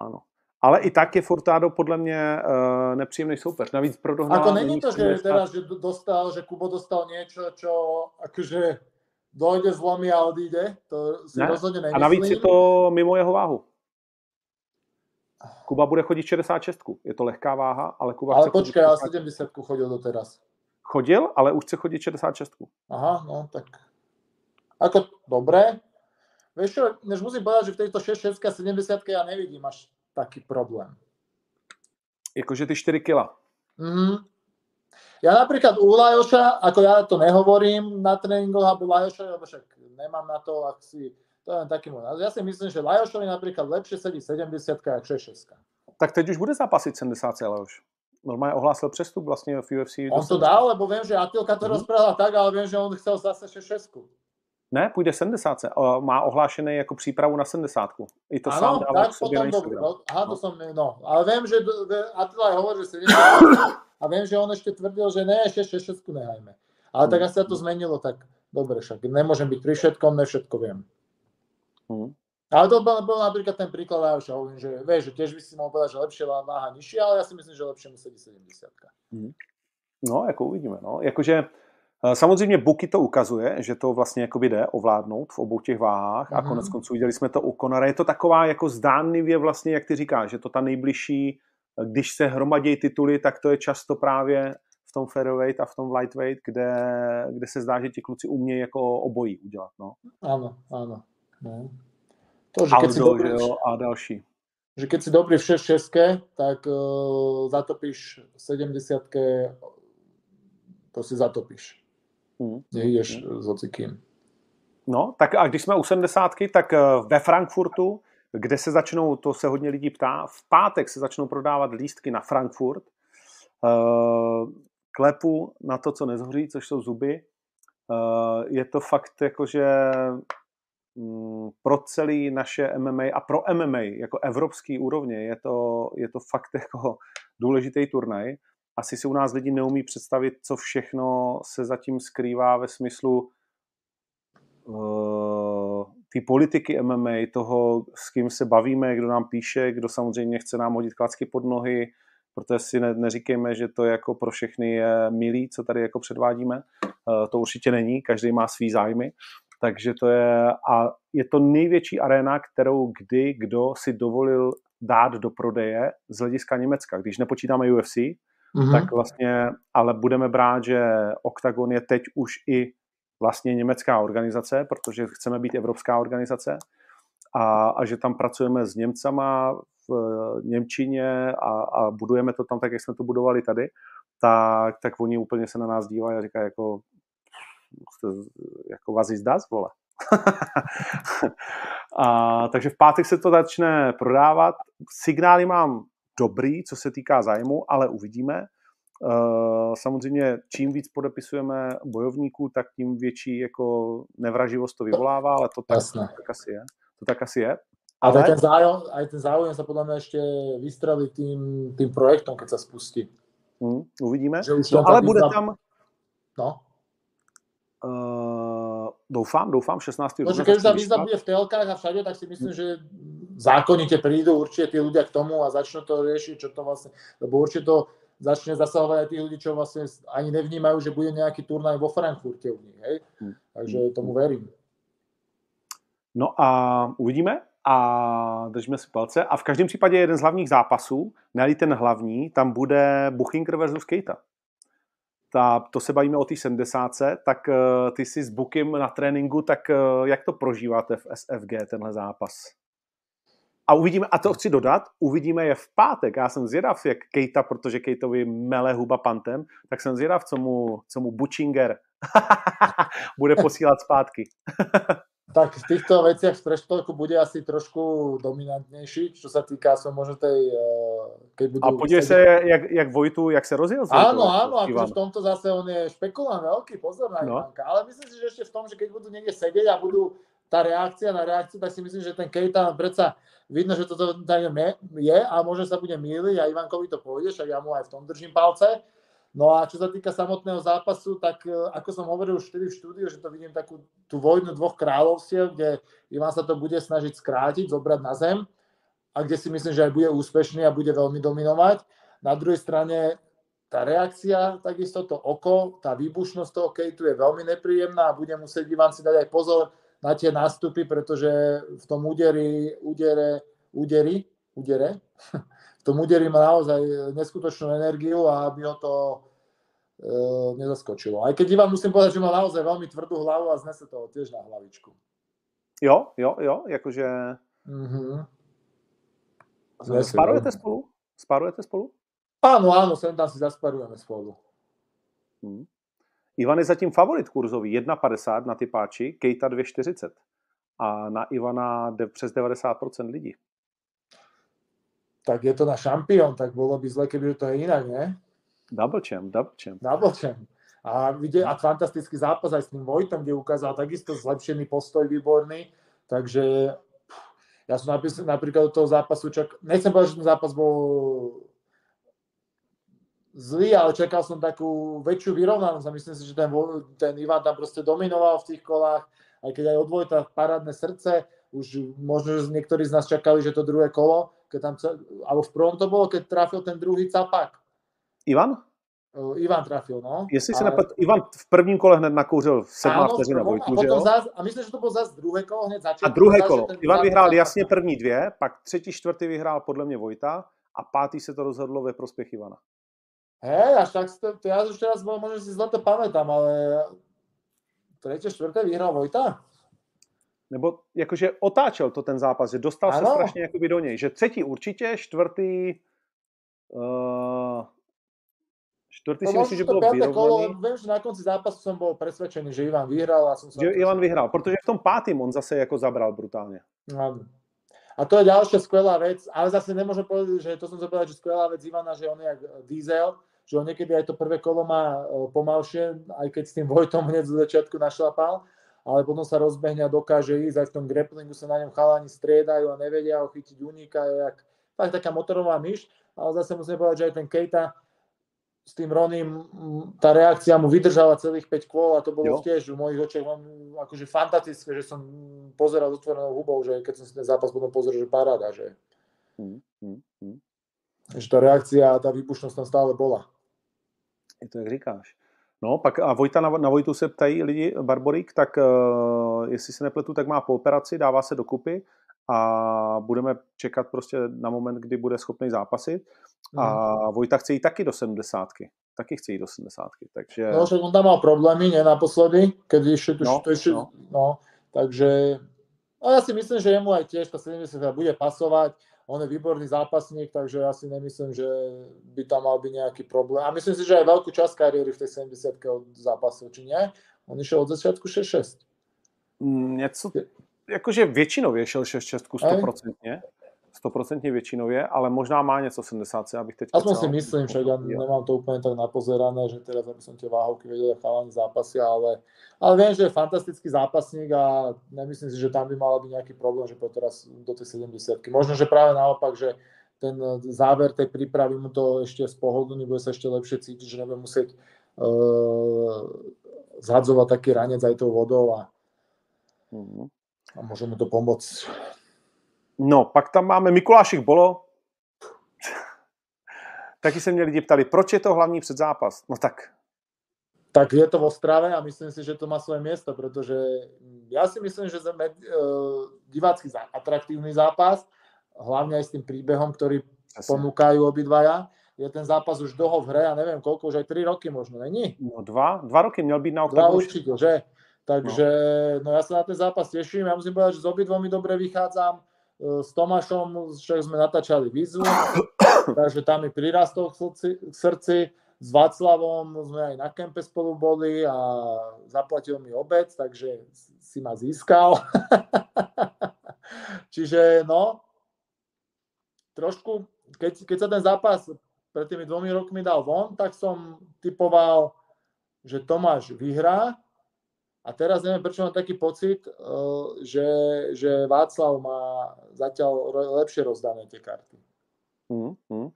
C: Ano. Ale i tak je Furtado podle mě uh, nepříjemný soupeř. Navíc pro dohnání...
D: Ako není to, že teraz, že dostal, že Kubo dostal něco, čo akože dojde, zlomí a odíde? To si ne. rozhodně nemyslím.
C: A navíc je to mimo jeho váhu. Kuba bude chodit 66. Je to lehká váha, ale Kuba
D: Ale počkej, ale 70 chodil do teraz.
C: Chodil, ale už chce chodit 66.
D: Aha, no tak. Ako, dobré. Vieš čo, než musím povedať, že v tejto 66 a 70 ja nevidím až taký problém.
C: Jakože ty 4 kila.
D: Mm. Ja napríklad u Lajoša, ako ja to nehovorím na tréningoch, alebo Lajoša, lebo však nemám na to, ak si, to je taký môj Ja si myslím, že Lajošovi napríklad lepšie sedí 70 ako 66.
C: Tak teď už bude zápasit 70 Lajoš. Normálně ohlásil přestup vlastně v UFC.
D: On to dal, lebo viem, že Atilka to mm-hmm. rozprával tak, ale viem, že on chcel zase 66.
C: Ne, půjde 70. Má ohlášený jako přípravu na 70. I to ano, sám dává tak sobě potom
D: na no, aha, to no. som, no. Ale vím, že Attila hovorí, že 70. a vím, že on ještě tvrdil, že ne, ešte 6 nehajme. Ale hmm. tak asi sa to zmenilo, tak dobre, však nemôžem byť pri všetkom, ne všetko viem. Hmm. Ale to bol, bol napríklad ten príklad, ja už hovorím, že vieš, že tiež by si mohol povedať, že lepšie váha nižšia, ale ja si myslím, že lepšie mu sedí 70. Hmm.
C: No, jako uvidíme, no. Jakože samozřejmě Buky to ukazuje, že to vlastně jakoby jde ovládnout v obou těch váhách a mhm. konec konců viděli jsme to u Conora. Je to taková jako zdánlivě vlastně, jak ty říkáš, že to ta nejbližší, eh, když se hromadí tituly, tak to je často právě v tom featherweight a v tom lightweight, kde, kde se zdá, že ti kluci umějí jako obojí udělat. No.
D: Ano, ano. No.
C: To, že Aldo, si dobrý, že jo, a další.
D: Že keď si dobrý v 6 tak uh, zatopíš 70 to si zatopíš. Hmm. Hmm. s hocikým.
C: No, tak a když jsme u 70, tak eh, ve Frankfurtu, kde se začnou, to se hodně lidí ptá, v pátek se začnou prodávat lístky na Frankfurt. Eh, klepu na to, co nezhoří, což jsou zuby. Eh, je to fakt jakože mm, pro celý naše MMA a pro MMA jako evropský úrovně je to, je to fakt jako důležitý turnaj asi si u nás lidi neumí představit, co všechno se zatím skrývá ve smyslu uh, ty politiky MMA, toho, s kým se bavíme, kdo nám píše, kdo samozřejmě chce nám hodit klacky pod nohy, protože si ne, neříkejme, že to jako pro všechny je milý, co tady jako předvádíme. Uh, to určitě není, každý má svý zájmy. Takže to je, a je to největší arena, kterou kdy kdo si dovolil dát do prodeje z hlediska Německa. Když nepočítáme UFC, mm-hmm. tak vlastně, ale budeme brát, že Octagon je teď už i vlastně německá organizace, protože chceme být evropská organizace a, a že tam pracujeme s Němcama v Němčině a, a budujeme to tam tak, jak jsme to budovali tady, tak, tak oni úplně se na nás dívají a říkají jako, jako vás das, vole. a, takže v pátek se to začne prodávat. Signály mám dobrý, co se týká zájmu, ale uvidíme. Uh, samozřejmě, čím víc podepisujeme bojovníků, tak tím větší jako nevraživost to vyvolává, ale to tak, tak asi je. To tak asi je.
D: Ale ten záujem, aj ten záujem sa podľa mňa ešte vystrelí tým, tým projektom, keď sa spustí.
C: Hmm, uvidíme. Že už no, ale bude význam... tam...
D: No.
C: Uh, doufám, doufám, 16.
D: No, keď už tá význam bude v telkách a všade, tak si myslím, že zákonite prídu určite tí ľudia k tomu a začnú to riešiť, čo to vlastne, lebo určite to začne zasahovať aj tých ľudí, čo vlastne ani nevnímajú, že bude nejaký turnaj vo Frankfurte u nich, hej? Hmm. Takže tomu verím.
C: No a uvidíme a držíme si palce. A v každém případě jeden z hlavních zápasů, ne ten hlavní, tam bude Buchinger versus Keita. Ta, to se bavíme o té 70. Tak uh, ty jsi s Bukim na tréninku, tak uh, jak to prožíváte v SFG, tenhle zápas? A uvidíme, a to chci dodat, uvidíme je v pátek. Já jsem zvědav, jak Kejta, protože Kejtovi mele huba pantem, tak jsem zvědav, co mu, co mu Buchinger bude posílat zpátky.
D: tak v týchto veciach v treštoku bude asi trošku dominantnější, čo sa týká som možno tej... Eh,
C: keď budú a podívej se, jak, jak Vojtu, jak se rozjel.
D: Áno, áno, akože v tomto zase on je špekulant veľký, pozor na no. Ivanka. Ale myslím si, že ešte v tom, že keď budú niekde sedieť a budú tá reakcia na reakciu, tak si myslím, že ten Kejta predsa vidno, že toto je a možno sa bude míliť a Ivankovi to pôjde, však ja mu aj v tom držím palce No a čo sa týka samotného zápasu, tak e, ako som hovoril už vtedy v štúdiu, že to vidím takú tú vojnu dvoch kráľovstiev, kde Ivan sa to bude snažiť skrátiť, zobrať na zem a kde si myslím, že aj bude úspešný a bude veľmi dominovať. Na druhej strane tá reakcia, takisto to oko, tá výbušnosť toho Kejtu je veľmi nepríjemná a bude musieť Ivan si dať aj pozor na tie nástupy, pretože v tom úderi, údere, úderi, údere, tom úderi má naozaj neskutočnú energiu a aby ho to e, nezaskočilo. Aj keď Ivan musím povedať, že má naozaj veľmi tvrdú hlavu a znese toho tiež na hlavičku.
C: Jo, jo, jo, jakože... Mm-hmm. Spárujete spolu? Spárujete spolu?
D: Áno, áno, sem tam si zasparujeme spolu.
C: Hmm. Ivan je zatím favorit kurzový, 1,50 na typáči, Kejta 2,40 a na Ivana přes 90% lidí
D: tak je to na šampión, tak bolo by zle, keby to je inak, nie?
C: Double champ, double champ.
D: Double champ. A, vidie, a fantastický zápas aj s tým Vojtom, kde ukázal takisto zlepšený postoj výborný, takže ja som napísal, napríklad do toho zápasu, čak, nechcem povedať, že ten zápas bol zlý, ale čakal som takú väčšiu vyrovnanosť a myslím si, že ten, ten Ivan tam proste dominoval v tých kolách, aj keď aj od Vojta parádne srdce, už možno, že niektorí z nás čakali, že to druhé kolo, keď tam, alebo v prvom to bolo, keď trafil ten druhý capak.
C: Ivan?
D: Uh, Ivan trafil, no.
C: Jestli se nepad, Ivan v prvním kole hned nakouřil v 7 vteřina Vojtu,
D: a, potom zás, a myslím, že to bylo zase druhé kolo hned začal.
C: A druhé kolo. Ivan vyhrál jasně první dvě, pak třetí, čtvrtý vyhrál podle mě Vojta a pátý se to rozhodlo ve prospěch Ivana.
D: Hej, až tak to, to ja už teraz možno si zle to pamätám, ale tretie, štvrté vyhral Vojta?
C: Nebo jakože otáčel to ten zápas, že dostal ano. se strašně jakoby do něj. Že třetí určitě, čtvrtý... Uh, čtvrtý si myslím, že bylo vyrovnaný. Kolo,
D: vím, že na konci zápasu jsem byl přesvědčený, že Ivan vyhrál. A jsem
C: že Ivan vyhrál, protože v tom pátým on zase jako zabral brutálně.
D: Ano. A to je ďalšia skvelá vec, ale zase nemôžem povedať, že to som sa povedať, že skvelá vec Ivana, že on je jak diesel, že on niekedy aj to prvé kolo má pomalšie, aj keď s tým Vojtom hneď z začiatku našlapal, ale potom sa rozbehne a dokáže ísť, aj v tom grapplingu sa na ňom chalani striedajú a nevedia ho chytiť, uniká, jak fakt taká motorová myš, ale zase musím povedať, že aj ten Kejta s tým Ronim, tá reakcia mu vydržala celých 5 kôl a to bolo jo. tiež v mojich očiach akože fantastické, že som pozeral s otvorenou hubou, že keď som si ten zápas potom pozrel, že paráda, že, hmm, hmm, hmm. že tá reakcia a tá výbušnosť tam stále bola.
C: Je to, jak říkáš. No, pak a Vojta na, na Vojtu se ptají lidi, Barborik, tak uh, jestli se nepletu, tak má po operaci, dává se dokupy a budeme čekat prostě na moment, kdy bude schopný zápasit. A
D: Mhm.
C: Vojta chce jít taky do 70. Taky chce jít do 70. Takže
D: No, však on tam mal problémy, ne naposledy, keď ešte tu,
C: No,
D: to ešte,
C: no.
D: no. takže no ja si myslím, že jemu aj tiež tá 70 bude pasovať, on je výborný zápasník, takže ja si nemyslím, že by tam mal byť nejaký problém. A myslím si, že aj veľkú časť kariéry v tej 70 od zápasu, či nie? On išiel od začiatku 6-6.
C: mm, něco, jakože většinově šel 6
D: Aj.
C: 100%, 100% většinově, ale možná má něco 70, abych teď...
D: Aspoň si myslím, však ja nemám to úplne tak napozerané, že teraz aby som tie váhovky vedel, jak chalani zápasia, ale, ale viem, že je fantastický zápasník a nemyslím si, že tam by mal byť nejaký problém, že po teraz do tej 70 Možno, že práve naopak, že ten záver tej prípravy mu to ešte spohodlní, bude sa ešte lepšie cítiť, že nebude musieť uh, zhadzovať taký ranec aj tou vodou a,
C: Mhm.
D: A môže mu to pomôcť.
C: No, pak tam máme Mikulášek Bolo. Taky se mě lidi ptali, proč je to hlavní předzápas? No tak,
D: tak je to v Ostrave a myslím si, že to má svoje miesto, pretože ja si myslím, že sme uh, divácky atraktívny zápas, hlavne aj s tým príbehom, ktorý
C: Přesně.
D: ponúkajú obidvaja. Je ten zápas už dlho v hre, ja neviem koľko, už aj 3 roky možno, není?
C: no dva, dva roky měl být na
D: Dva
C: oktagonu.
D: určite, že? Takže no. ja sa na ten zápas teším. Ja musím povedať, že s obidvomi dobre vychádzam. E, S Tomášom však sme natáčali výzvu, takže tam mi prirastol k srdci, k srdci. S Václavom sme aj na kempe spolu boli a zaplatil mi obec, takže si ma získal. Čiže no, trošku, keď, keď sa ten zápas pred tými dvomi rokmi dal von, tak som typoval, že Tomáš vyhrá, a teraz neviem, prečo mám taký pocit, eh, že, že Václav má zatiaľ lepšie rozdané tie karty.
C: Hmm, hmm.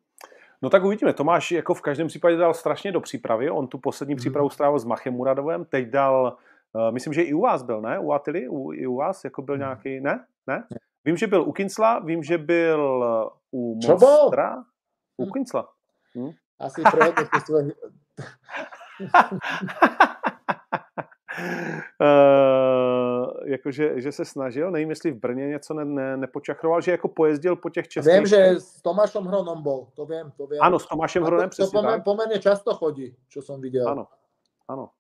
C: No tak uvidíme. Tomáš jako v každém případě dal strašně do přípravy. On tu poslední
D: Mhm.
C: přípravu strávil s Machem Muradovem. Teď dal, uh, myslím, že i u vás byl, ne? U Atily? U, I u vás? Jako byl nějaký, ne? Ne? Vím, že byl u Kincla, vím, že byl u
D: Čo bol?
C: Monstra. U
D: Hm.
C: Kincla.
D: Asi prehodnotil svoj...
C: Uh, jakože že se snažil, nevím, jestli v Brně něco ne, ne, nepočachroval, že jako pojezdil po těch českých...
D: Viem, že s Tomášom Hronom bol, to viem, to viem.
C: Ano, s Tomášem Hronem,
D: to, to
C: přesně
D: pomer,
C: tak.
D: pomerne často chodí, čo som videl.
C: Ano, ano.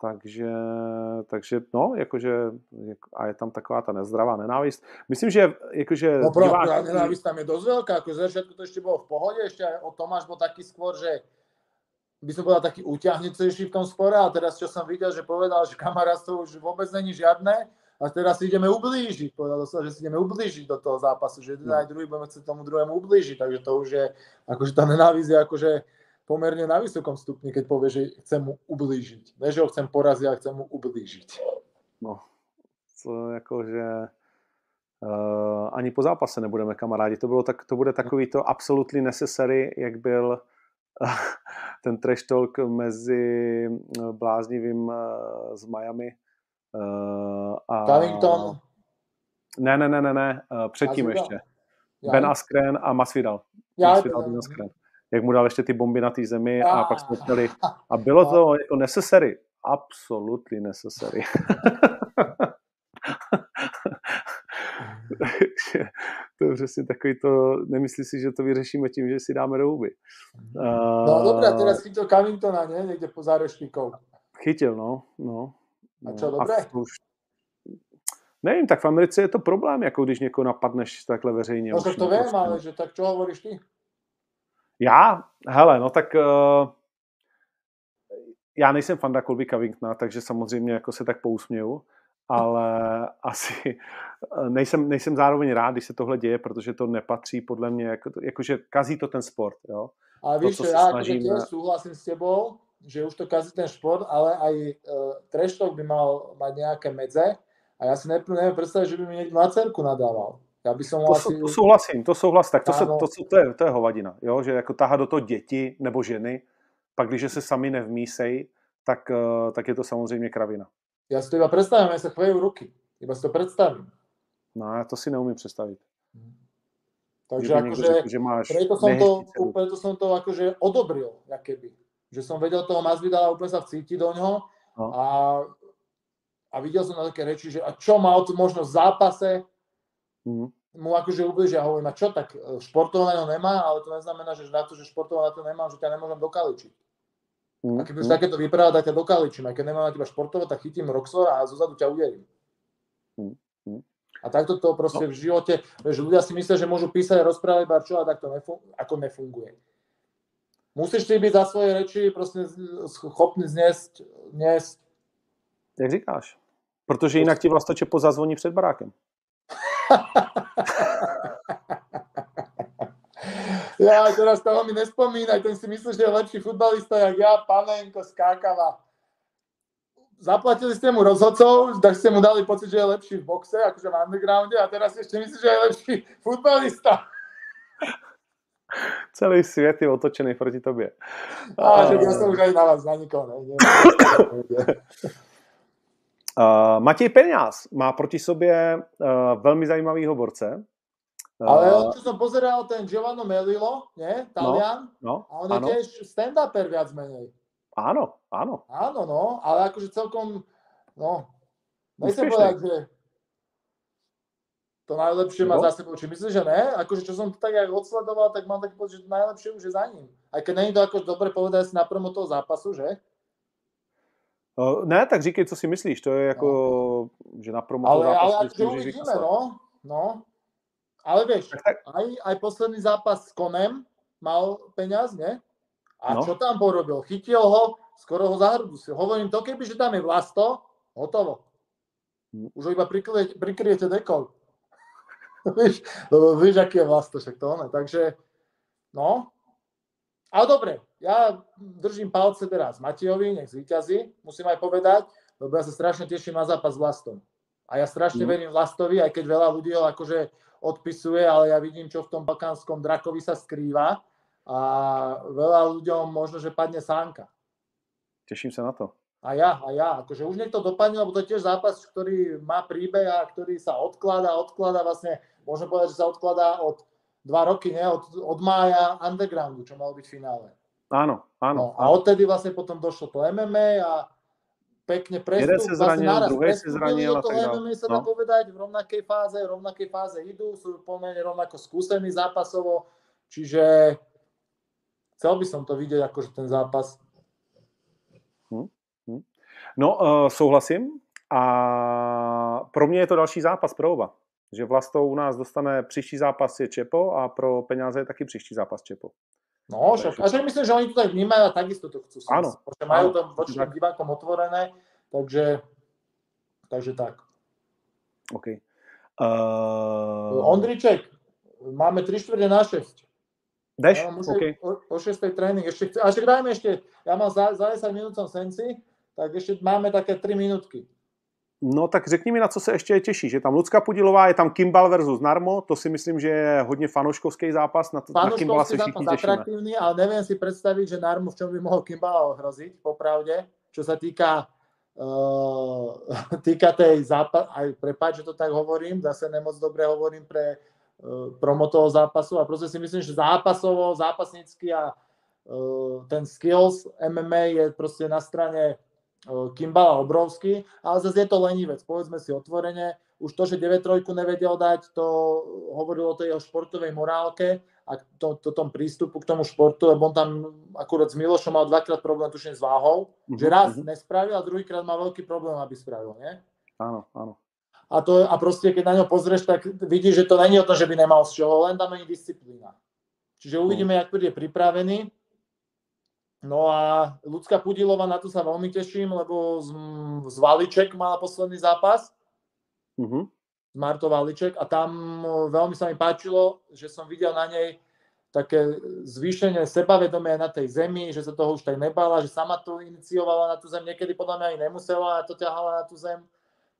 C: Takže, takže no, jakože, jak- a je tam taková ta nezdravá nenávist. Myslím, že jakože
D: No pro,
C: divák-
D: nenávist tam je veľká, ako ze začiatku to ešte bolo v pohode, ešte aj o Tomáš bol taký skôr, že by som povedal taký úťahnicejší v tom spore a teraz čo som videl, že povedal, že kamarátstvo už vôbec není žiadne a teraz si ideme ublížiť. Povedal sa, že si ideme ublížiť do toho zápasu, že jeden
C: No.
D: aj druhý budeme chcieť tomu druhému ublížiť, takže to už je, akože tá nenávisť je akože pomerne na vysokom stupni, keď povie, že chcem mu ublížiť. Ne, že ho chcem poraziť, ale chcem mu ublížiť.
C: No, to jakože uh, ani po zápase nebudeme kamarádi. To, bylo tak, to bude takový to absolutely necessary, jak byl ten trash talk mezi eh, bláznivým uh, z Miami uh, a...
D: Covington,
C: Ne, ne, ne, ne, ne, předtím
D: Masvidal?
C: ještě.
D: ja,
C: Ben Askren a Masvidal.
D: ja,
C: Masvidal, Ben Askren. Jak mu dal ještě ty bomby na té zemi a
D: Ah.
C: pak jsme chtěli. A bylo to jako necessary. Absolutely necessary. To přesně takový to, nemyslí si, že to vyřešíme tím, že si dáme do huby.
D: No dobre, a teraz chytil Covingtona, ne? Niekde po záreštíkov.
C: Chytil, no. no.
D: A čo,
C: No,
D: dobré?
C: to už... Nevím, tak v Americe je to problém, jako když někoho napadneš takhle veřejně.
D: No to
C: no,
D: viem,
C: prostě.
D: ale že tak čo hovoríš ty?
C: Já? Hele, no tak uh, já nejsem fanda Colby Covingtona, takže samozřejmě jako se tak pousměju, ale asi eh, nejsem, nejsem zároveň rád, když se tohle děje, protože to nepatří podle mě, jako, jakože kazí to ten sport, jo.
D: Ale
C: To,
D: víš, ja akože
C: snažíme.
D: tiež súhlasím s tebou, že už to kazí ten šport, ale aj uh, talk by mal mať nejaké medze a ja si ne, neviem predstaviť, že by mi niekto na cerku nadával. Ja by som
C: To,
D: asi...
C: to souhlasím, to souhlas, tak to, se, to, to, to, je, to je hovadina, jo, že jako tahat do toho děti nebo ženy, pak když se sami nevmísej, tak, eh, tak je to samozřejmě kravina.
D: Ja si to iba predstavím, ja sa chvejú ruky. Iba si to predstavím.
C: No, já to si neumím představit.
D: Takže
C: někdo
D: akože...
C: řekl, že máš
D: Preto som, to, preto som to akože odobril, jak keby. Že som vedel toho Masvidala úplne sa vcítiť do ňoho
C: No.
D: a, a videl som na také reči, že a čo mal tu možnosť v zápase,
C: Mhm.
D: mu akože ubližia. Hovorím, a čo, tak e, športovaného nemá, ale to neznamená, že na to, že športovaného to nemám, že ťa nemôžem dokaličiť. A keď už takéto vypráva, tak ťa dokaličím. A keď nemám na teba športovať, tak chytím Roxor a zozadu ťa uderím.
C: Mhm. Mhm.
D: A takto to proste v živote, vieš, ľudia si myslia, že môžu písať a rozprávať iba čo a tak to nefun- ako nefunguje. Musíš si byť za svoje reči prostě schopný zniesť, zniesť
C: Jak říkáš? Protože jinak ti vlastně Čepo zazvoní před barákem.
D: Ja, teraz toho mi nespomínaj, ten si myslí, že je lepší futbalista, jak ja, Panenko, Skákava. Zaplatili ste mu rozhodcov, tak ste mu dali pocit, že je lepší v boxe, akože v undergrounde a teraz ešte myslí, že je lepší futbalista.
C: Celý svět je otočený proti tobě.
D: A že ja som už aj na vás, na nikoho. Ne, ne,
C: Uh, Matěj Peňáz má proti sobě uh, velmi zajímavého borce.
D: Ale
C: Uh,
D: čo som pozeral, ten Giovanni Melilo, nie? Talian,
C: no,
D: a on je tiež stand-uper viac menej.
C: ano, ano.
D: Áno, no, ale akože celkom, no, nechcem povedať, že to najlepšie má
C: No.
D: za sebou. Či myslíš, že ne? Akože čo som to tak aj odsledoval, tak mám taký pocit, že najlepšie už je za ním. Aj keď není to ako dobre povedať si na promo toho zápasu, že?
C: Uh, ne, tak říkej, co si myslíš. To je jako, že na promo
D: Ale,
C: toho
D: ale
C: zápasu
D: akože
C: můžeš říct
D: uvidíme, no. No. Ale vieš, aj, aj posledný zápas s Konem mal peňaz, ne? A
C: No.
D: čo tam porobil? Chytil ho, skoro ho zahrdusil. Hovorím to, keby, že tam je vlasto, hotovo. Už ho iba prikryjete, dekou. víš, lebo víš, aký je vlasto, však to ne. Takže, no. Ale dobre, ja držím palce teraz Matejovi, nech zvíťazí, musím aj povedať, lebo ja sa strašne teším na zápas s Vlastom. A ja strašne
C: Hm.
D: verím Vlastovi, aj keď veľa ľudí ho akože odpisuje, ale ja vidím, čo v tom balkánskom drakovi sa skrýva a veľa ľuďom možno, že padne sánka.
C: těším se na to.
D: A ja, a ja. Akože už nech to dopadne, lebo to je tiež zápas, ktorý má príbeh a ktorý sa odkladá, odkladá vlastne, môžem povedať, že sa odkladá od dva roky, ne? Od, od mája undergroundu, čo malo byť finále.
C: Ano, ano.
D: No, a odtedy vlastne potom došlo to MMA a pekne prestup.
C: Jeden se zranil,
D: naraz
C: druhý se
D: prestúpili
C: zranil a
D: toho
C: tak dále.
D: Sa dá
C: No.
D: povedať, v rovnakej fáze, v rovnakej fáze idú, sú pomerne rovnako skúsení zápasovo, čiže chcel by som to vidieť akože ten zápas.
C: No, uh, souhlasím. A pro mě je to další zápas pro oba. Že Vlastou u nás dostane příští zápas je Čepo a pro peníze je taky příští zápas Čepo.
D: No, však, a však myslím, že oni to tak vnímajú a takisto to chcú.
C: Áno,
D: myslím, Že majú to voči divákom otvorené, takže, takže tak.
C: OK. Uh,
D: Ondriček, máme 3 čtvrte na 6.
C: jdeš?
D: Ja mám už
C: OK.
D: o, o 6. tréning. Ešte chce, a však dajme ešte, ja mám za, za 10 minút som senci, tak ešte máme také 3 minútky.
C: No tak řekni mi, na co se ještě těší. Že tam Lucka Pudilová, je tam Kimbal versus Narmo, to si myslím, že je hodně fanouškovský zápas, na, to, na Kimbala se všichni
D: zápas
C: těšíme.
D: atraktívny, ale neviem si predstaviť, že Narmu v čom by mohol Kimbala ohroziť, popravde. Čo sa týka uh, týka tej zápas, aj prepáč, že to tak hovorím, zase nemoc dobre hovorím pre uh, promo toho zápasu a proste si myslím, že zápasovo, zápasnícky a uh, ten skills MMA je proste na strane uh, Kimbala obrovský, ale zase je to lenivec, povedzme si otvorene, už to, že 9-3 nevedel dať, to hovorilo o tej jeho športovej morálke a to, to tom prístupu k tomu športu, lebo on tam akurát s Milošom mal dvakrát problém, tuším, s váhou,
C: Mhm,
D: že raz
C: mhm.
D: nespravil a druhýkrát má veľký problém, aby spravil, nie?
C: Ano, ano.
D: A, to, a proste, keď na ňo pozrieš, tak vidíš, že to není o tom, že by nemal z čoho, len tam není disciplína. Čiže uvidíme, jak bude pripravený. No a Lucka Pudilova, na to sa veľmi teším, lebo z, z Valiček mala posledný zápas, z Marto Valiček a tam o, veľmi sa mi páčilo, že som videl na nej také zvýšenie sebavedomia na tej zemi, že sa toho už tak nebala, že sama to iniciovala na tú zem, niekedy podľa mňa aj nemusela a to ťahala na tú zem.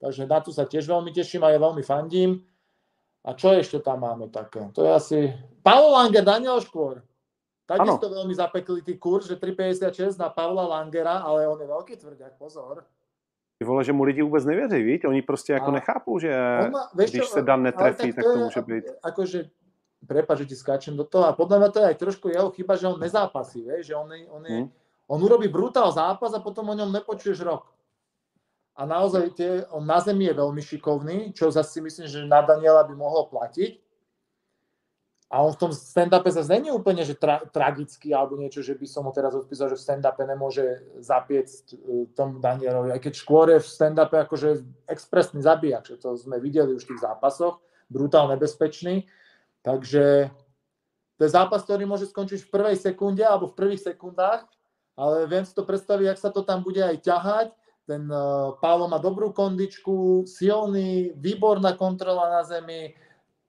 D: Takže na tu sa tiež veľmi teším a ja veľmi fandím. A čo ešte tam máme také? To je asi... Paolo Langer, Daniel Škôr. Takisto veľmi zapeklitý kurz, že 3,56 na Pavla Langera, ale on je veľký tvrďak, pozor.
C: Ty vole, že mu lidi vůbec nevěří, víš? Oni prostě jako
D: A-
C: nechápou, že
D: má,
C: když
D: čo,
C: se Dan netrefí, tak to
D: je
C: může být.
D: Akože, prepáč, že ti skáčem do toho, a podľa mňa to je aj trošku jeho chyba, že on nezápasí, vieš, že on, je- on, je,
C: Hm.
D: on urobí brutál zápas a potom o ňom nepočuješ rok. a naozaj tie, on na zemi je veľmi šikovný, čo zase si myslím, že na Daniela by mohlo platiť. A on v tom stand-upe zase není úplne že tra, tragický alebo niečo, že by som ho teraz odpísal, že v stand-upe nemôže zapiecť e, tomu Danielovi. Aj keď skôr je v stand-upe akože expresný zabijak, že to sme videli už v tých zápasoch, brutál nebezpečný. Takže to je zápas, ktorý môže skončiť v prvej sekunde alebo v prvých sekundách, ale viem si to predstaviť, jak sa to tam bude aj ťahať. Ten uh, Pálo má dobrú kondičku, silný, výborná kontrola na zemi,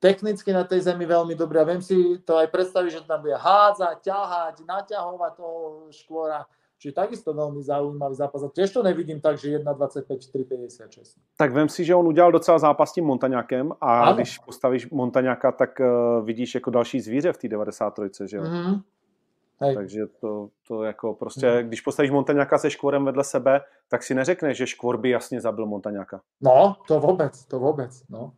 D: technicky na tej zemi veľmi dobrý a viem si to aj predstaviť, že tam bude hádzať, ťahať, naťahovať toho škôra. Čiže takisto veľmi zaujímavý zápas. A tiež to nevidím tak, že 1,25, 4,56.
C: Tak vem si, že on udělal docela zápas s tím Montaňákem a
D: Ano.
C: když postavíš Montaňáka, tak uh, vidíš jako další zvíře v té 93, že jo?
D: Mm-hmm. Hej.
C: Takže to, to jako prostě, když postavíš Montaňáka se Škvorem vedle sebe, tak si neřekneš, že Škvor by jasně zabil Montaňáka.
D: No, to vôbec, to vôbec. No.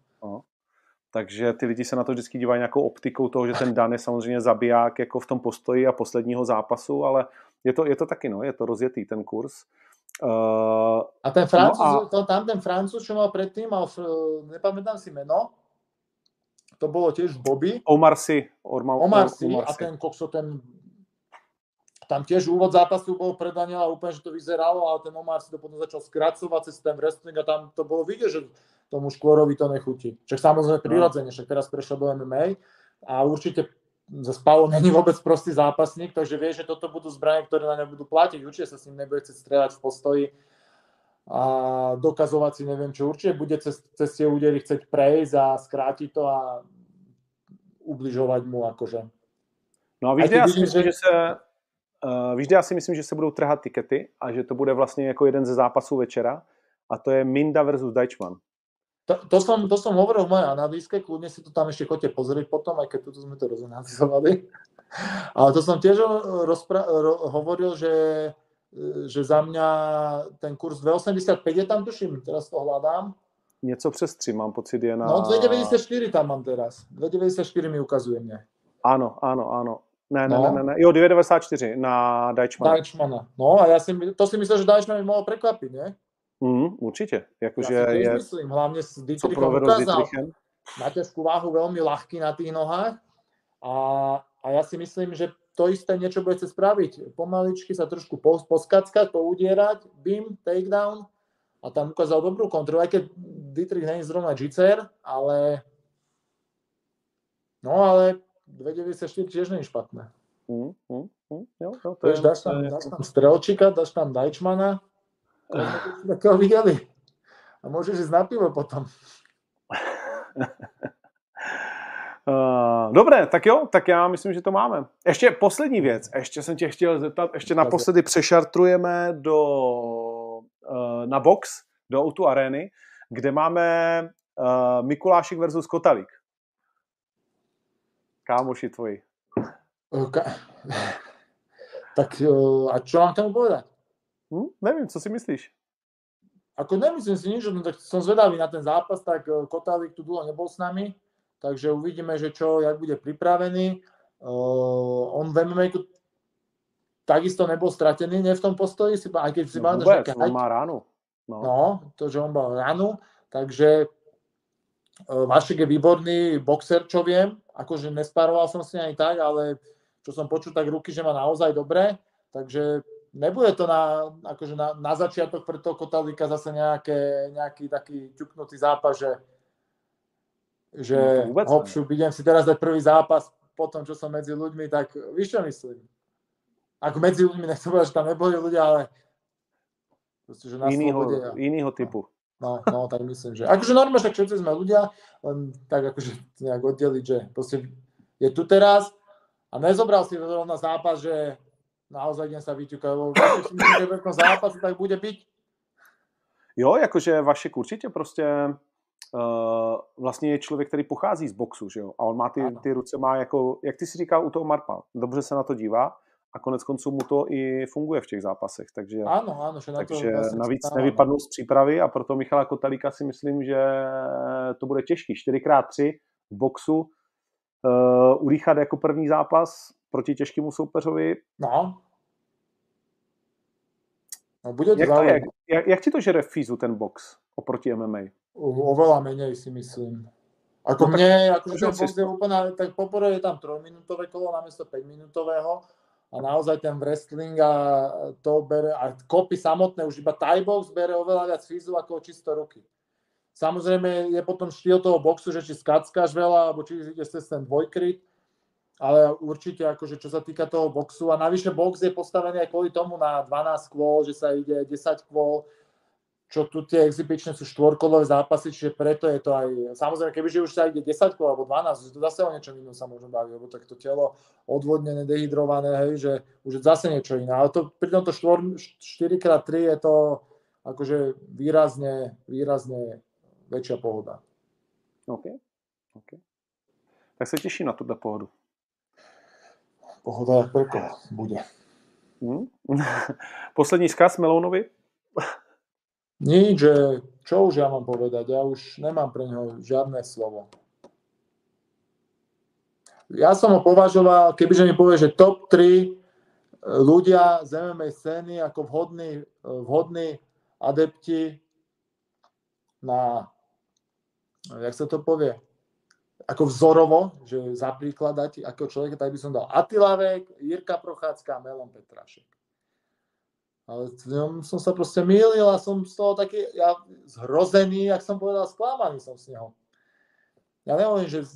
C: Takže ty lidi se na to vždycky dívají nějakou optikou toho, že ten Dan je samozřejmě zabiják jako v tom postoji a posledního zápasu, ale je to, je to taky, no, je to rozjetý ten kurz. Uh,
D: A ten Francúz,
C: No
D: a... to, tam ten Francúz, čo mal predtým, mal, f- nepamätám si meno, to bolo tiež Bobby,
C: Omar si, Orma,
D: Omar si
C: Omar
D: a ten Kokso, ten tam tiež úvod zápasu bol pre Daniela úplne, že to vyzeralo, ale ten Omar si to potom začal skracovať cez ten wrestling a tam to bolo vidieť, že tomu Škôrovi to nechutí. Však samozrejme prirodzene, však teraz prešiel do MMA a určite za Spalo není vôbec prostý zápasník, takže vie, že toto budú zbranie, ktoré na ňo budú platiť. Určite sa s ním nebude chcieť strieľať v postoji a dokazovať si neviem čo. Určite bude cez, cez tie údery chcieť prejsť a skrátiť to a ubližovať mu akože.
C: No a víš,
D: A
C: já si myslím,
D: že-
C: že se uh, víš, já si myslím, že se budou trhat tikety a že to bude vlastně jako jeden ze zápasů večera a to je Minda versus Deichmann.
D: To, to, som, to som hovoril v mojej analýzke, kľudne si to tam ešte chodte pozrieť potom, aj keď tuto sme to rozanalizovali. Ale to som tiež rozpra- ro- hovoril, že, že za mňa ten kurz 2,85 je tam, tuším, teraz to hľadám.
C: Něco přes tři, mám pocit, je na...
D: No 2,94 tam mám teraz. 2,94 mi ukazuje mne.
C: Ano, ano, ano. Ne, ne,
D: No.
C: ne, ne. Jo, 2,94 na Deichmann.
D: Deichmana. No a ja si, to si myslel, že Deichmann mi mohol prekvapiť, ne?
C: Mm, určitě. Jakože
D: ja si
C: je,
D: myslím, hlavne s ukázal. Na ťažkú váhu veľmi ľahký na tých nohách a, a ja si myslím, že to isté niečo budete spraviť. Pomaličky sa trošku pos- poskackať, poudierať, bim, takedown a tam ukázal dobrú kontrolu, aj keď Dietrich není zrovna džicer, ale no ale 2,94 tiež není špatné.
C: Mm, mm, mm, jo, jo, to je,
D: dáš tam, dáš tam Strelčika, dáš tam Dajčmana, to sme takého videli. A môžeš ísť na pivo potom.
C: Uh, dobré, tak jo, tak já myslím, že to máme. Ještě poslední věc, ještě jsem tě chtěl zeptat, ještě naposledy přešartrujeme do, uh, na box, do Outu Areny, kde máme uh, Mikulášek versus Kotalík. Kámoši tvoji.
D: Ka- tak eh, a čo mám k tomu povedať?
C: Hm? Nevím, co si myslíš?
D: Ako nemyslím si nič, no tak som zvedavý na ten zápas, tak eh, Kotálík tu dlho nebol s nami, takže uvidíme, že čo, jak bude pripravený. Uh, on v MMA takisto nebol stratený, nie v tom postoji, si, aj keď si
C: No,
D: pamätáš,
C: vůbec,
D: aké
C: on má ránu. No.
D: No, to, že on mal ránu, takže uh, Vašek je výborný boxer, čo viem, akože nespároval som si ani tak, ale čo som počul, tak ruky, že má naozaj dobré, takže nebude to na, akože na, na začiatok pre toho Kotalíka zase nejaké, nejaký taký ťuknutý zápas, že, že
C: No to vôbec ne.
D: hop, šup, idem si teraz dať prvý zápas po tom, čo som medzi ľuďmi, tak víš, čo myslím? Ako medzi ľuďmi, nechcem povedať, že tam neboli ľudia, ale proste, že na slobode.
C: Jinýho,
D: a-
C: jinýho typu.
D: No, no, tak myslím, že... Akože normálne, však všetci sme ľudia, len tak akože nejak oddeliť, že proste je tu teraz a nezobral si rovna zápas, že naozaj idem sa vyťukať, lebo keď si myslím, že v tom zápase tak bude byť.
C: Jo, jakože Vašek určitě prostě uh, vlastně je člověk, který pochází z boxu, že jo? A on má ty,
D: Ano.
C: ty ruce, má jako, jak ty si říkal u toho Marpa, dobře se na to dívá a konec konců mu to i funguje v těch zápasech, takže,
D: Áno, áno, že na to...
C: takže
D: vlastne
C: navíc
D: stávam.
C: nevypadnul z přípravy a proto Michala Kotalíka si myslím, že to bude těžký. 4x3 v boxu, uh, udýchat jako první zápas proti těžkému soupeřovi,
D: No, No, bude to
C: Jak, to
D: zaujímavé.
C: jak, jak ti to žere fízu ten box oproti MMA?
D: Oveľa menej si myslím. Ako
C: No
D: mne, akože ten box je úplne, tak poprvé je tam trojminútové kolo namiesto 5-minútového a naozaj ten wrestling a to bere, a kopy samotné, už iba Thai box bere oveľa viac fízu ako čisto ruky. Samozrejme je potom štýl toho boxu, že či skackáš veľa, alebo či ideš cez ten dvojkryt, ale určite akože čo sa týka toho boxu a navyše box je postavený aj kvôli tomu na 12 kôl, že sa ide 10 kôl, čo tu tie exibičné sú štvorkolové zápasy, čiže preto je to aj, samozrejme, kebyže už sa ide 10 kôl alebo 12, to zase o niečom inom sa môžeme baviť, lebo tak to telo odvodnené, dehydrované, hej, že už je zase niečo iné, ale to, pri tomto 4x3 je to akože výrazne, výrazne väčšia pohoda.
C: OK. OK. Tak se těším na tuto pohodu.
D: Pohoda jak koho bude.
C: Hm? Poslední zkaz Melounovi?
D: Nič, že čo už ja mám povedať, ja už nemám pre neho žiadne slovo. Ja som ho považoval, kebyže mi povie, že top 3 ľudia z MMA scény ako vhodní, vhodní adepti na, jak sa to povie, ako vzorovo, že za príklad dať ako človeka, tak by som dal Atilavek, Jirka Prochádzka a Melon Petrašek. Ale v ňom som sa proste mýlil a som z toho taký, ja zhrozený, jak som povedal, sklamaný som z neho. Ja nehovorím, že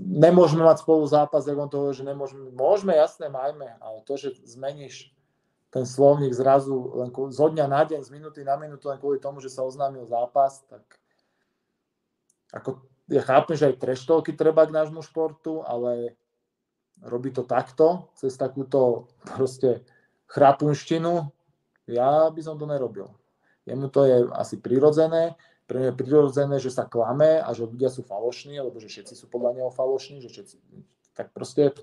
D: nemôžeme mať spolu zápas, jak on to hovorí, že nemôžeme. Môžeme, jasné, majme, ale to, že zmeníš ten slovník zrazu len kvôli- zo dňa na deň, z minúty na minútu len kvôli tomu, že sa oznámil zápas, tak ako ja chápem, že aj treštovky treba k nášmu športu, ale robí to takto, cez takúto proste chrapunštinu, ja by som to nerobil. Jemu to je asi prirodzené, pre mňa je prirodzené, že sa klame a že ľudia sú falošní, alebo že všetci sú podľa neho falošní, že všetci, tak proste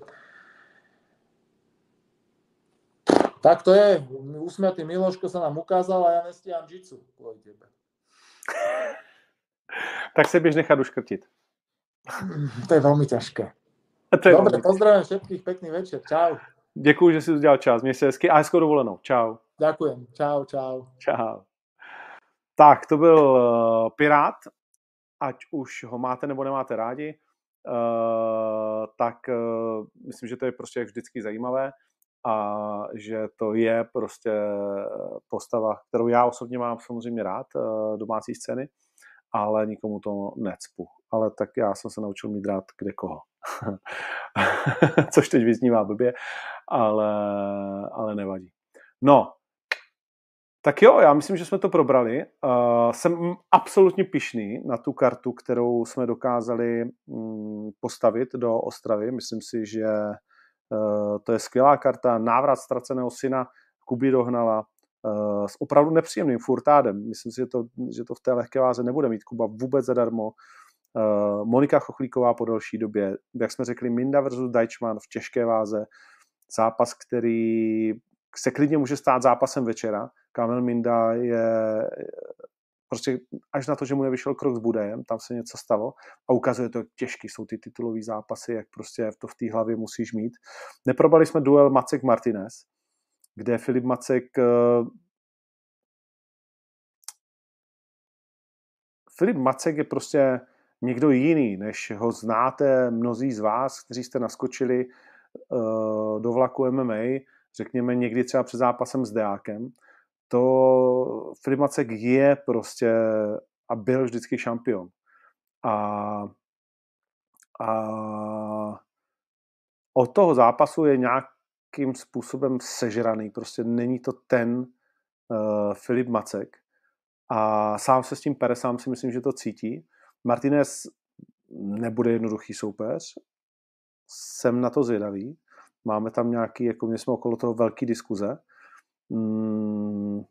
D: tak to je. Usmiatý Miloško sa nám ukázal a ja nestíham jitsu kvôli tebe.
C: Tak se běž nechat uškrtit.
D: To je veľmi ťažké.
C: To je
D: Dobre,
C: dobrý.
D: pozdravím všetkých, pekný večer. Čau.
C: Děkuji, že jsi udělal čas. Měj se hezky a hezkou dovolenou. Čau.
D: Ďakujem. Čau, čau.
C: Čau. Tak, to byl uh, Pirát, ať už ho máte nebo nemáte rádi, uh, tak uh, myslím, že to je prostě jak vždycky zajímavé a že to je prostě postava, kterou já osobně mám samozřejmě rád, domácí scény, ale nikomu to necpu. Ale tak já jsem se naučil mít rád kde koho. Což teď vyznívá blbě, ale, ale nevadí. No, tak jo, já myslím, že jsme to probrali. Uh, jsem absolutně pišný na tu kartu, kterou jsme dokázali um, postavit do Ostravy. Myslím si, že uh, to je skvělá karta. Návrat ztraceného syna Kuby dohnala s opravdu nepříjemným furtádem. Myslím si, že to, že to v té lehké váze nebude mít Kuba vůbec zadarmo. Uh, Monika Chochlíková po delší době, jak jsme řekli, Minda versus Deichmann v těžké váze. Zápas, který se klidně může stát zápasem večera. Kamel Minda je prostě až na to, že mu nevyšel krok s Budajem, tam se něco stalo a ukazuje to, jak těžký jsou ty titulové zápasy, jak prostě to v té hlavě musíš mít. Neprobali jsme duel Macek Martinez, kde Filip Macek Filip Macek je prostě někdo jiný, než ho znáte mnozí z vás, kteří jste naskočili uh, do vlaku MMA, řekněme někdy třeba před zápasem s Deákem, to Filip Macek je prostě a byl vždycky šampion. A, a od toho zápasu je nějakým způsobem sežraný. Prostě není to ten uh, Filip Macek. A sám se s tím pere, sám si myslím, že to cítí. Martinez nebude jednoduchý soupeř. Jsem na to zvědavý. Máme tam nějaký, jako my jsme okolo toho velký diskuze. Mm,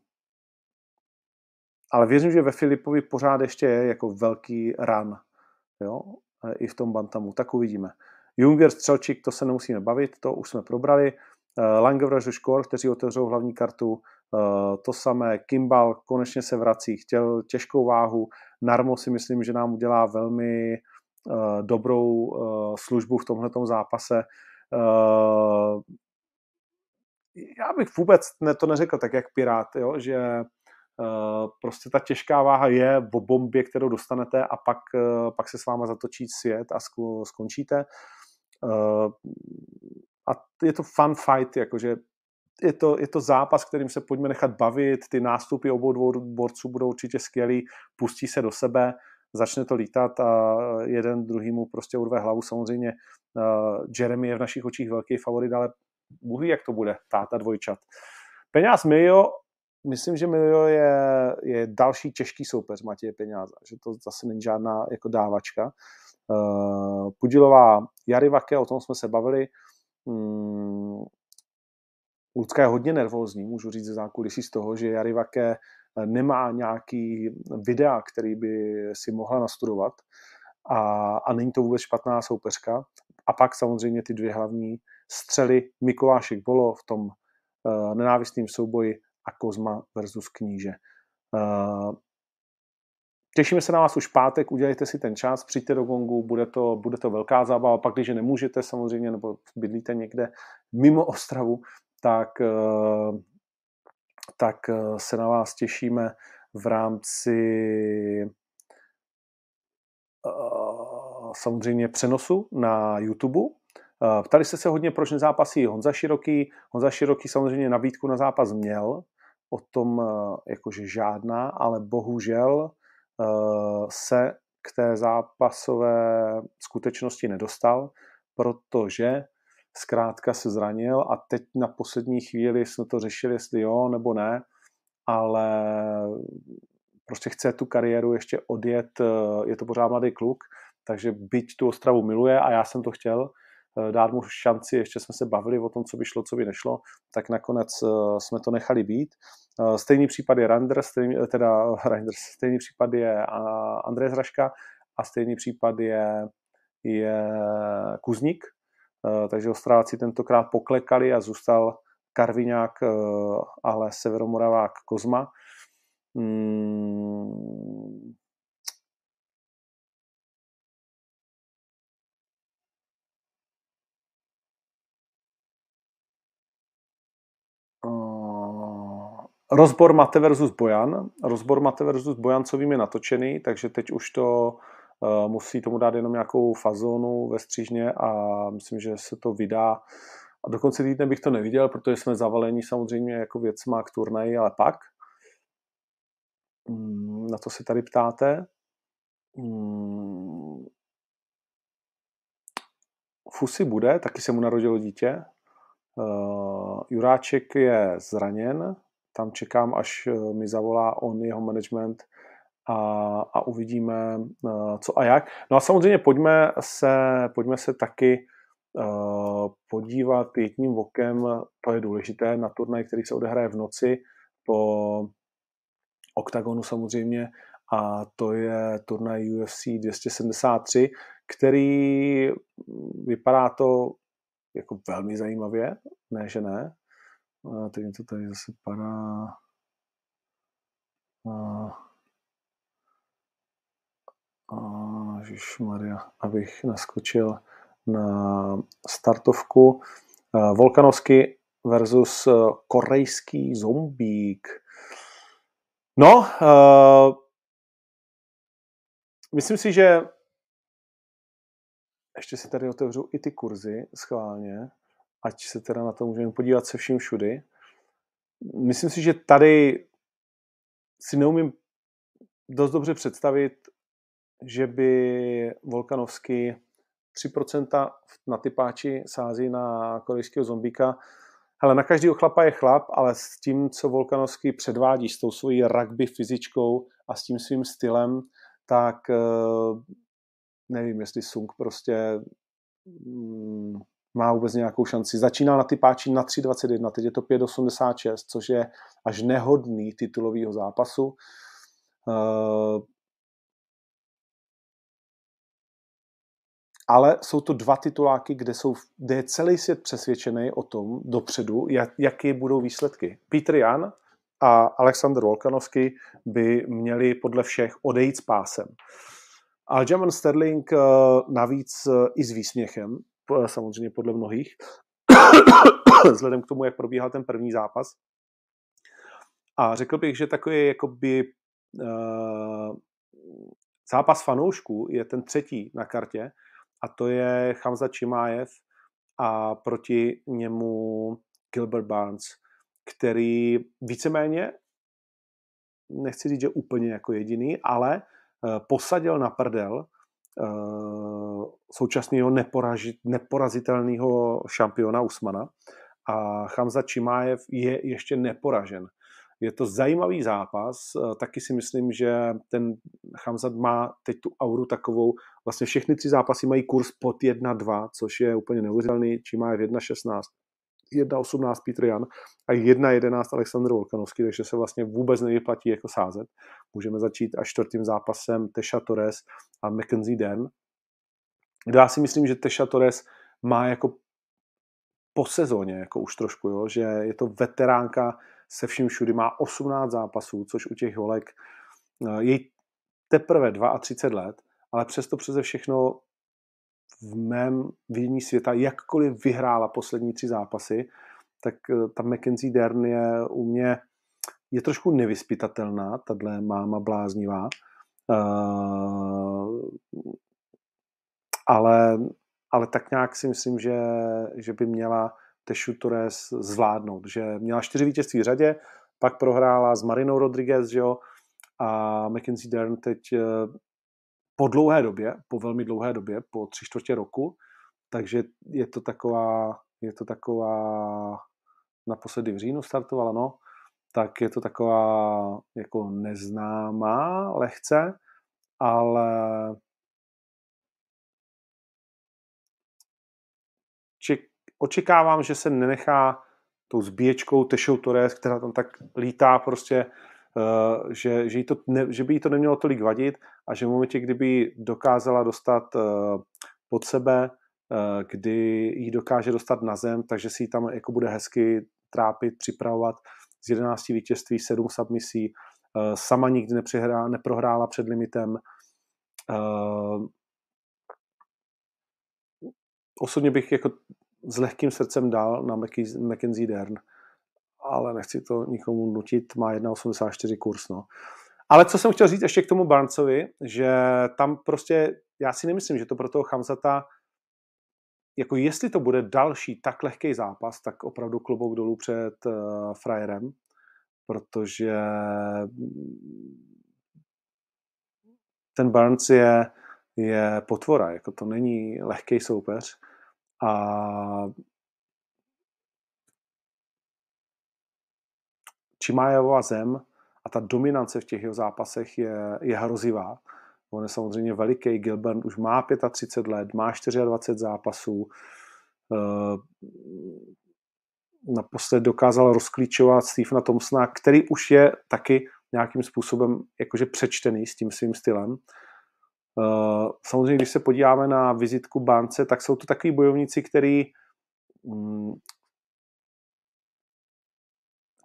C: ale věřím, že ve Filipovi pořád ještě je jako velký ran. Jo? I v tom bantamu. Tak uvidíme. Junger, Střelčík, to se nemusíme bavit, to už jsme probrali. Langevrž, Škor, kteří otevřou hlavní kartu, to samé. Kimbal konečně se vrací, chtěl těžkou váhu. Narmo si myslím, že nám udělá velmi dobrou službu v tomhletom zápase já bych vůbec ne, to neřekl tak, jak Pirát, jo, že prostě ta těžká váha je o bombě, kterou dostanete a pak, pak se s váma zatočí svět a skončíte. A je to fun fight, jakože je to, je to zápas, kterým se pojďme nechat bavit, ty nástupy obou dvou borců budou určitě skvělý, pustí se do sebe, začne to lítat a jeden druhýmu prostě urve hlavu. Samozřejmě uh, Jeremy je v našich očích velký favorit, ale Bůh jak to bude, táta dvojčat. Peňáz Milio, myslím, že Milio je, je další těžký soupeř Matěje Peňáza, že to zase není žádná jako dávačka. Uh, Pudilová Jarivake, o tom jsme se bavili, um, Lucka je hodně nervózní, můžu říct ze zákulisí z toho, že Jarivake eh, nemá nějaký videa, který by si mohla nastudovat a, a není to vůbec špatná soupeřka. A pak samozřejmě ty dvě hlavní střely Mikulášek Bolo v tom uh, nenávistném souboji a Kozma versus Kníže. Uh, Těšíme se na vás už pátek, udělejte si ten čas, přijďte do Gongu, bude to, bude to velká zábava, pak když nemůžete samozřejmě, nebo bydlíte někde mimo Ostravu, tak, eh, tak eh, se na vás těšíme v rámci eh, samozřejmě přenosu na YouTube. Ptali jste se hodně, proč nezápasí Honza Široký. Honza Široký samozřejmě nabídku na zápas měl, o tom jakože žádná, ale bohužel se k té zápasové skutečnosti nedostal, protože zkrátka se zranil a teď na poslední chvíli jsme to řešili, jestli jo nebo ne, ale prostě chce tu kariéru ještě odjet, je to pořád mladý kluk, takže byť tu Ostravu miluje a já jsem to chtěl, eh, dát mu šanci, ještě jsme se bavili o tom, co by šlo, co by nešlo, tak nakonec eh, jsme to nechali být. Eh, stejný případ je Randers, stejný, teda Randers, stejný případ je Andrej Zraška a stejný případ je, je Kuzník, Eh, takže Ostráci tentokrát poklekali a zůstal Karviňák, eh, ale Severomoravák Kozma. Rozbor Mate versus Bojan. Rozbor Mate versus Bojancovým je natočený, takže teď už to Eh, musí tomu dát jenom nějakou fazonu ve střížně a myslím, že se to vydá. A do konce týdne bych to neviděl, protože jsme zavaleni samozřejmě jako věcma k turnaji, ale pak mm, na to se tady ptáte. Mm, Fusy bude, taky se mu narodilo dítě. Uh, Juráček je zraněn, tam čekám, až eh, mi zavolá on, jeho management, a, a uvidíme, eh, co a jak. No a samozřejmě pojďme se, pojďme se taky uh, podívat jedním okem, to je důležité, na turnaj, který se odehraje v noci po OKTAGONu samozřejmě a to je turnaj UFC 273, který vypadá to jako velmi zajímavě, ne, že ne. A teď to tady zase padá. A Maria, abych naskočil na startovku. Volkanovský versus e, korejský zombík. No, uh, myslím si, že ještě si tady otevřu i ty kurzy schválně, ať se teda na to můžeme podívat se vším všudy. Myslím si, že tady si neumím dost dobře představit že by Volkanovský 3% na typáči sází na korejského zombíka. Ale na každý chlapa je chlap, ale s tím, co Volkanovský předvádí, s tou svojí rugby fyzičkou a s tím svým stylem, tak eh, nevím, jestli Sung prostě mm, má vůbec nějakou šanci. Začíná na typáči na 3.21, teď je to 5.86, což je až nehodný titulového zápasu. Eh, ale jsou to dva tituláky, kde, jsou, kde je celý svět přesvědčený o tom dopředu, jak, jaké budou výsledky. Peter Jan a Alexander Volkanovský by měli podle všech odejít s pásem. Aljamain Sterling eh, navíc eh, i s výsměchem, samozřejmě podle mnohých, vzhledem k tomu, jak probíhal ten první zápas. A řekl bych, že takový jakoby uh, zápas fanoušků je ten třetí na kartě a to je Hamza Čimájev a proti němu Gilbert Barnes, který víceméně, nechci říct, že úplně jako jediný, ale uh, posadil na prdel současného neporazitelného šampiona Usmana a Hamza Čimájev je ještě neporažen. Je to zajímavý zápas, eh, taky si myslím, že ten Hamzat má teď tu auru takovou, vlastně všechny tři zápasy mají kurz pod 1-2, což je úplně neuvěřitelný, má je v 1-16, 1-18 Petr Jan a 1-11 Aleksandr Volkanovský, takže se vlastně vůbec nevyplatí jako sázet. Můžeme začít až čtvrtým zápasem Teša Torres a Mackenzie Den. Já si myslím, že Teša Torres má jako po sezóně, jako už trošku, jo, že je to veteránka, se vším všudy, má 18 zápasů, což u těch holek eh, je teprve 32 let, ale přesto přeze všechno v mém vidění světa, jakkoliv vyhrála poslední tři zápasy, tak eh, ta Mackenzie Dern je u mě je trošku nevyspytatelná, tahle máma bláznivá, uh, ale, ale tak nějak si myslím, že, že by měla Tešu Torres zvládnout, že měla čtyři vítězství v řadě, pak prohrála s Marinou Rodriguez, že jo, a Mackenzie Dern teď eh, po dlouhé době, po velmi dlouhé době, po tři čtvrtě roku, takže je to taková, je to taková, naposledy v říjnu startovala, no, tak je to taková jako neznámá lehce, ale očekávám, že se nenechá tou zbíječkou Tešou Torres, která tam tak lítá prostě, uh, že, že, jí to ne, že by jí to nemělo tolik vadit a že v momentě, kdyby dokázala dostat uh, pod sebe, uh, kdy ji dokáže dostat na zem, takže si ji tam jako bude hezky trápit, připravovat z 11 vítězství, 7 submisí, sama nikdy nepřihrá, neprohrála před limitem. Osobně bych jako s lehkým srdcem dál na Mackenzie Dern, ale nechci to nikomu nutit, má 1,84 kurz, no. Ale co jsem chtěl říct ještě k tomu Barnesovi, že tam prostě, já si nemyslím, že to pro toho Hamzata, jako jestli to bude další tak lehký zápas, tak opravdu klobouk dolů před uh, frajerem, protože ten Barnes je, je potvora, jako to není lehký soupeř a Čimájevova zem a ta dominance v těch jeho zápasech je, je hrozivá. On je samozřejmě veliký, Gilbert už má 35 let, má 24 zápasů, eh, naposled dokázal rozklíčovat Stephena Thompsona, který už je taky nějakým způsobem jakože přečtený s tím svým stylem. Eh, samozřejmě, když se podíváme na vizitku Bánce, tak jsou to takový bojovníci, který, mm,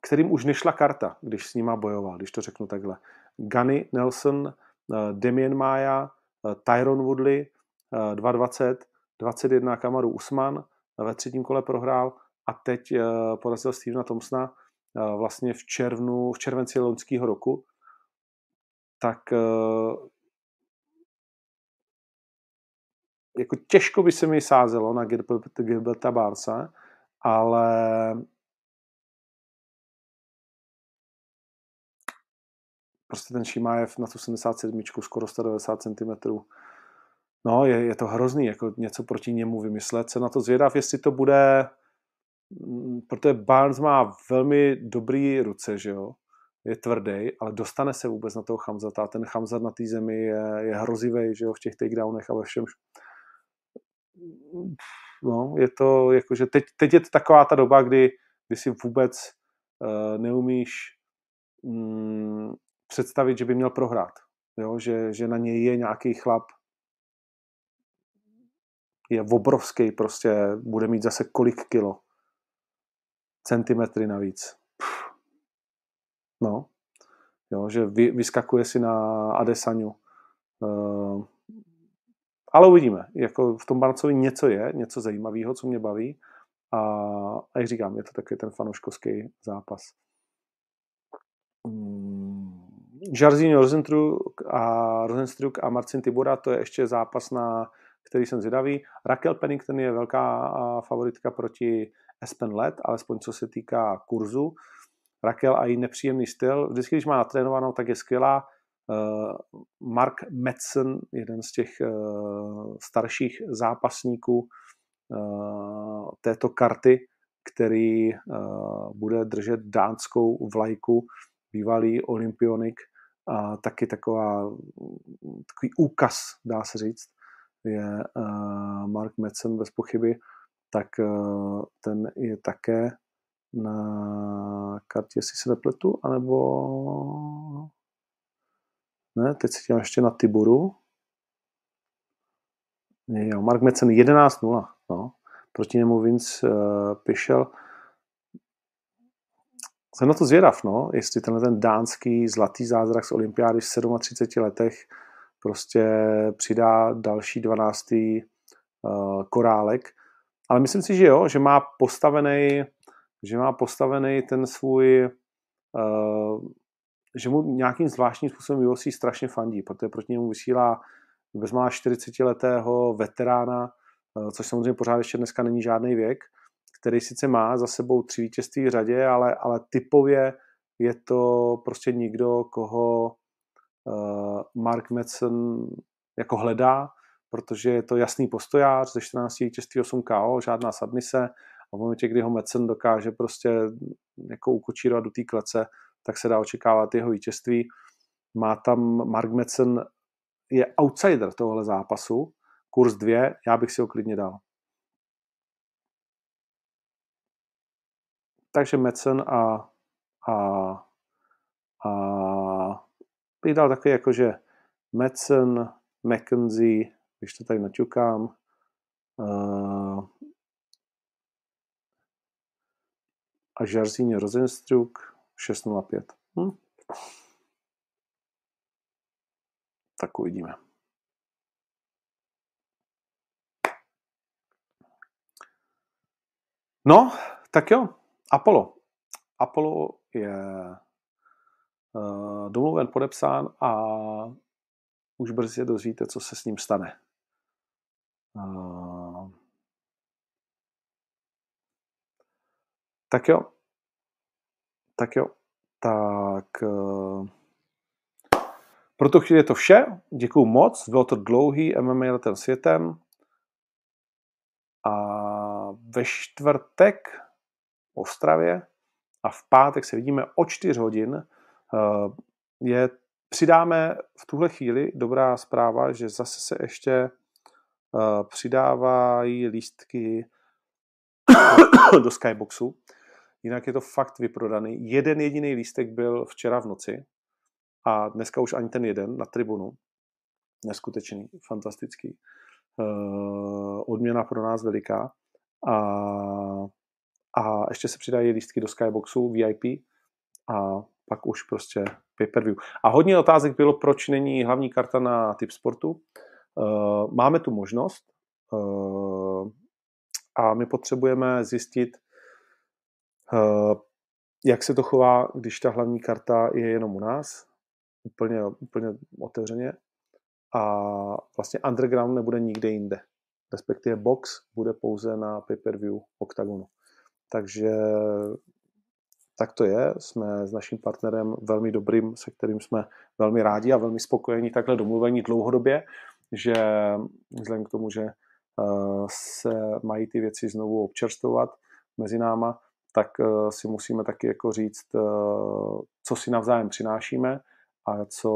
C: kterým už nešla karta, když s nima bojoval, když to řeknu takhle. Gunny Nelson, eh, Damien Maya, eh, Tyron Woodley, 220, 21 Kamaru Usman, ve třetím kole prohrál a teď porazil Stevena Thompsona vlastně v červnu, v červenci loňského roku, tak jako těžko by se mi sázelo na Gilberta Barsa, ale prostě ten Šimájev na tu 77, skoro 190 cm. No, je, je to hrozný, jako něco proti němu vymyslet. Se na to zvědav, jestli to bude, mm, protože Barnes má velmi dobrý ruce, že jo, je tvrdý, ale dostane se vůbec na toho Chamzata. Ten Chamzat na té zemi je, je hrozivý, že jo, v těch takedownech a ve všem no, je to jakože teď, teď je to taková ta doba, kdy, kdy si vůbec uh, neumíš um, představit, že by měl prohrát. Jo? Že, že na něj je nějaký chlap, je obrovský, prostě bude mít zase kolik kilo. Centimetry navíc. No, jo, že vy, vyskakuje si na Adesaňu. Uh, ale uvidíme. Jako v tom Barcovi něco je, něco zajímavého, co mě baví, A, a jak říkám, je to takový ten fanouškovský zápas. Mm, Jarzín Rosenstruck a, Rosenstruck a Marcin Tibora, to je ještě zápas, na který jsem zvědavý. Raquel Pennington je velká favoritka proti Espen Let, alespoň co se týká kurzu. Raquel a její nepříjemný styl. Vždycky, když má natrénovanou, tak je skvělá. Eh, Mark Metzen, jeden z těch eh, starších zápasníků eh, této karty, který bude držet dánskou vlajku, bývalý olympionik, a taky taková, takový úkaz, dá se říct, je Mark Metzen bez pochyby, tak ten je také na kartě, jestli se nepletu, anebo ne, teď se dívám ještě na Tiboru. Jo, Mark Metzen 11-0. No. Proti němu Vince uh, Pišel. Jsem na to zvědav, no, jestli tenhle ten dánský zlatý zázrak z olympiády v 37 letech prostě přidá další 12. Uh, eh, korálek. Ale myslím si, že jo, že má postavený že má postavený ten svůj uh, že mu nějakým zvláštním způsobem UFC strašně fandí, protože proti němu vysílá bezmála 40-letého veterána, eh, což samozřejmě pořád ještě dneska není žádný věk, který sice má za sebou tři vítězství v řadě, ale, ale typově je to prostě někdo, koho uh, Mark Metzen jako hledá, protože je to jasný postojář, ze 14 vítězství 8 KO, žádná submise a v momentě, kdy ho Metzen dokáže prostě jako ukočírovat do té klece, tak se dá očekávat jeho vítězství. Má tam Mark Metzen, je outsider tohle zápasu, kurz 2, já bych si ho klidně dal. Takže Metzen a, a, a bych dal taky jako, že Metzen, McKenzie, když to tady naťukám, uh, a Žarzíně Rosenstruck, 6.05. Hm? Tak uvidíme. No, tak jo, Apollo. Apollo je uh, domluven, podepsán a už brzy dozvíte, co se s ním stane. Uh, tak jo, tak jo, tak uh, pro tu chvíli je to vše. Děkuju moc, bylo to dlouhý MMA letem světem. A ve čtvrtek v Ostravě a v pátek se vidíme o 4 hodin. Uh, je, přidáme v tuhle chvíli dobrá zpráva, že zase se ještě uh, přidávají lístky do Skyboxu jinak je to fakt vyprodaný. Jeden jediný lístek byl včera v noci a dneska už ani ten jeden na tribunu. Neskutečný, fantastický. Uh, odměna pro nás veliká. A, a ještě se přidají lístky do Skyboxu VIP a pak už prostě pay-per-view. A hodně otázek bylo, proč není hlavní karta na typ sportu. Uh, máme tu možnost uh, a my potřebujeme zjistit, Eh, jak se to chová, když ta hlavní karta je jenom u nás, úplně, úplně otevřeně, a vlastně underground nebude nikde jinde. Respektive box bude pouze na pay-per-view Octagonu. Takže tak to je. Jsme s naším partnerem velmi dobrým, se kterým jsme velmi rádi a velmi spokojení takhle domluvení dlouhodobě, že vzhledem k tomu, že eh, se mají ty věci znovu občerstvovat mezi náma, tak eh, si musíme taky jako říct, eh, co si navzájem přinášíme a co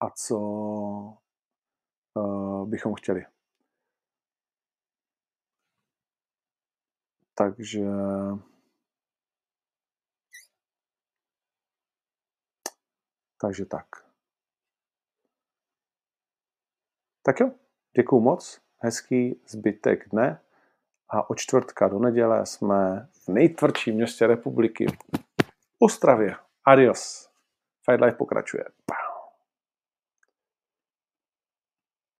C: a co eh, bychom chtěli. Takže takže tak. Tak jo, děkuju moc, hezký zbytek dne a od čtvrtka do neděle jsme v nejtvrdším městě republiky, Ostravě. Adios. Fight Life pokračuje. Pa.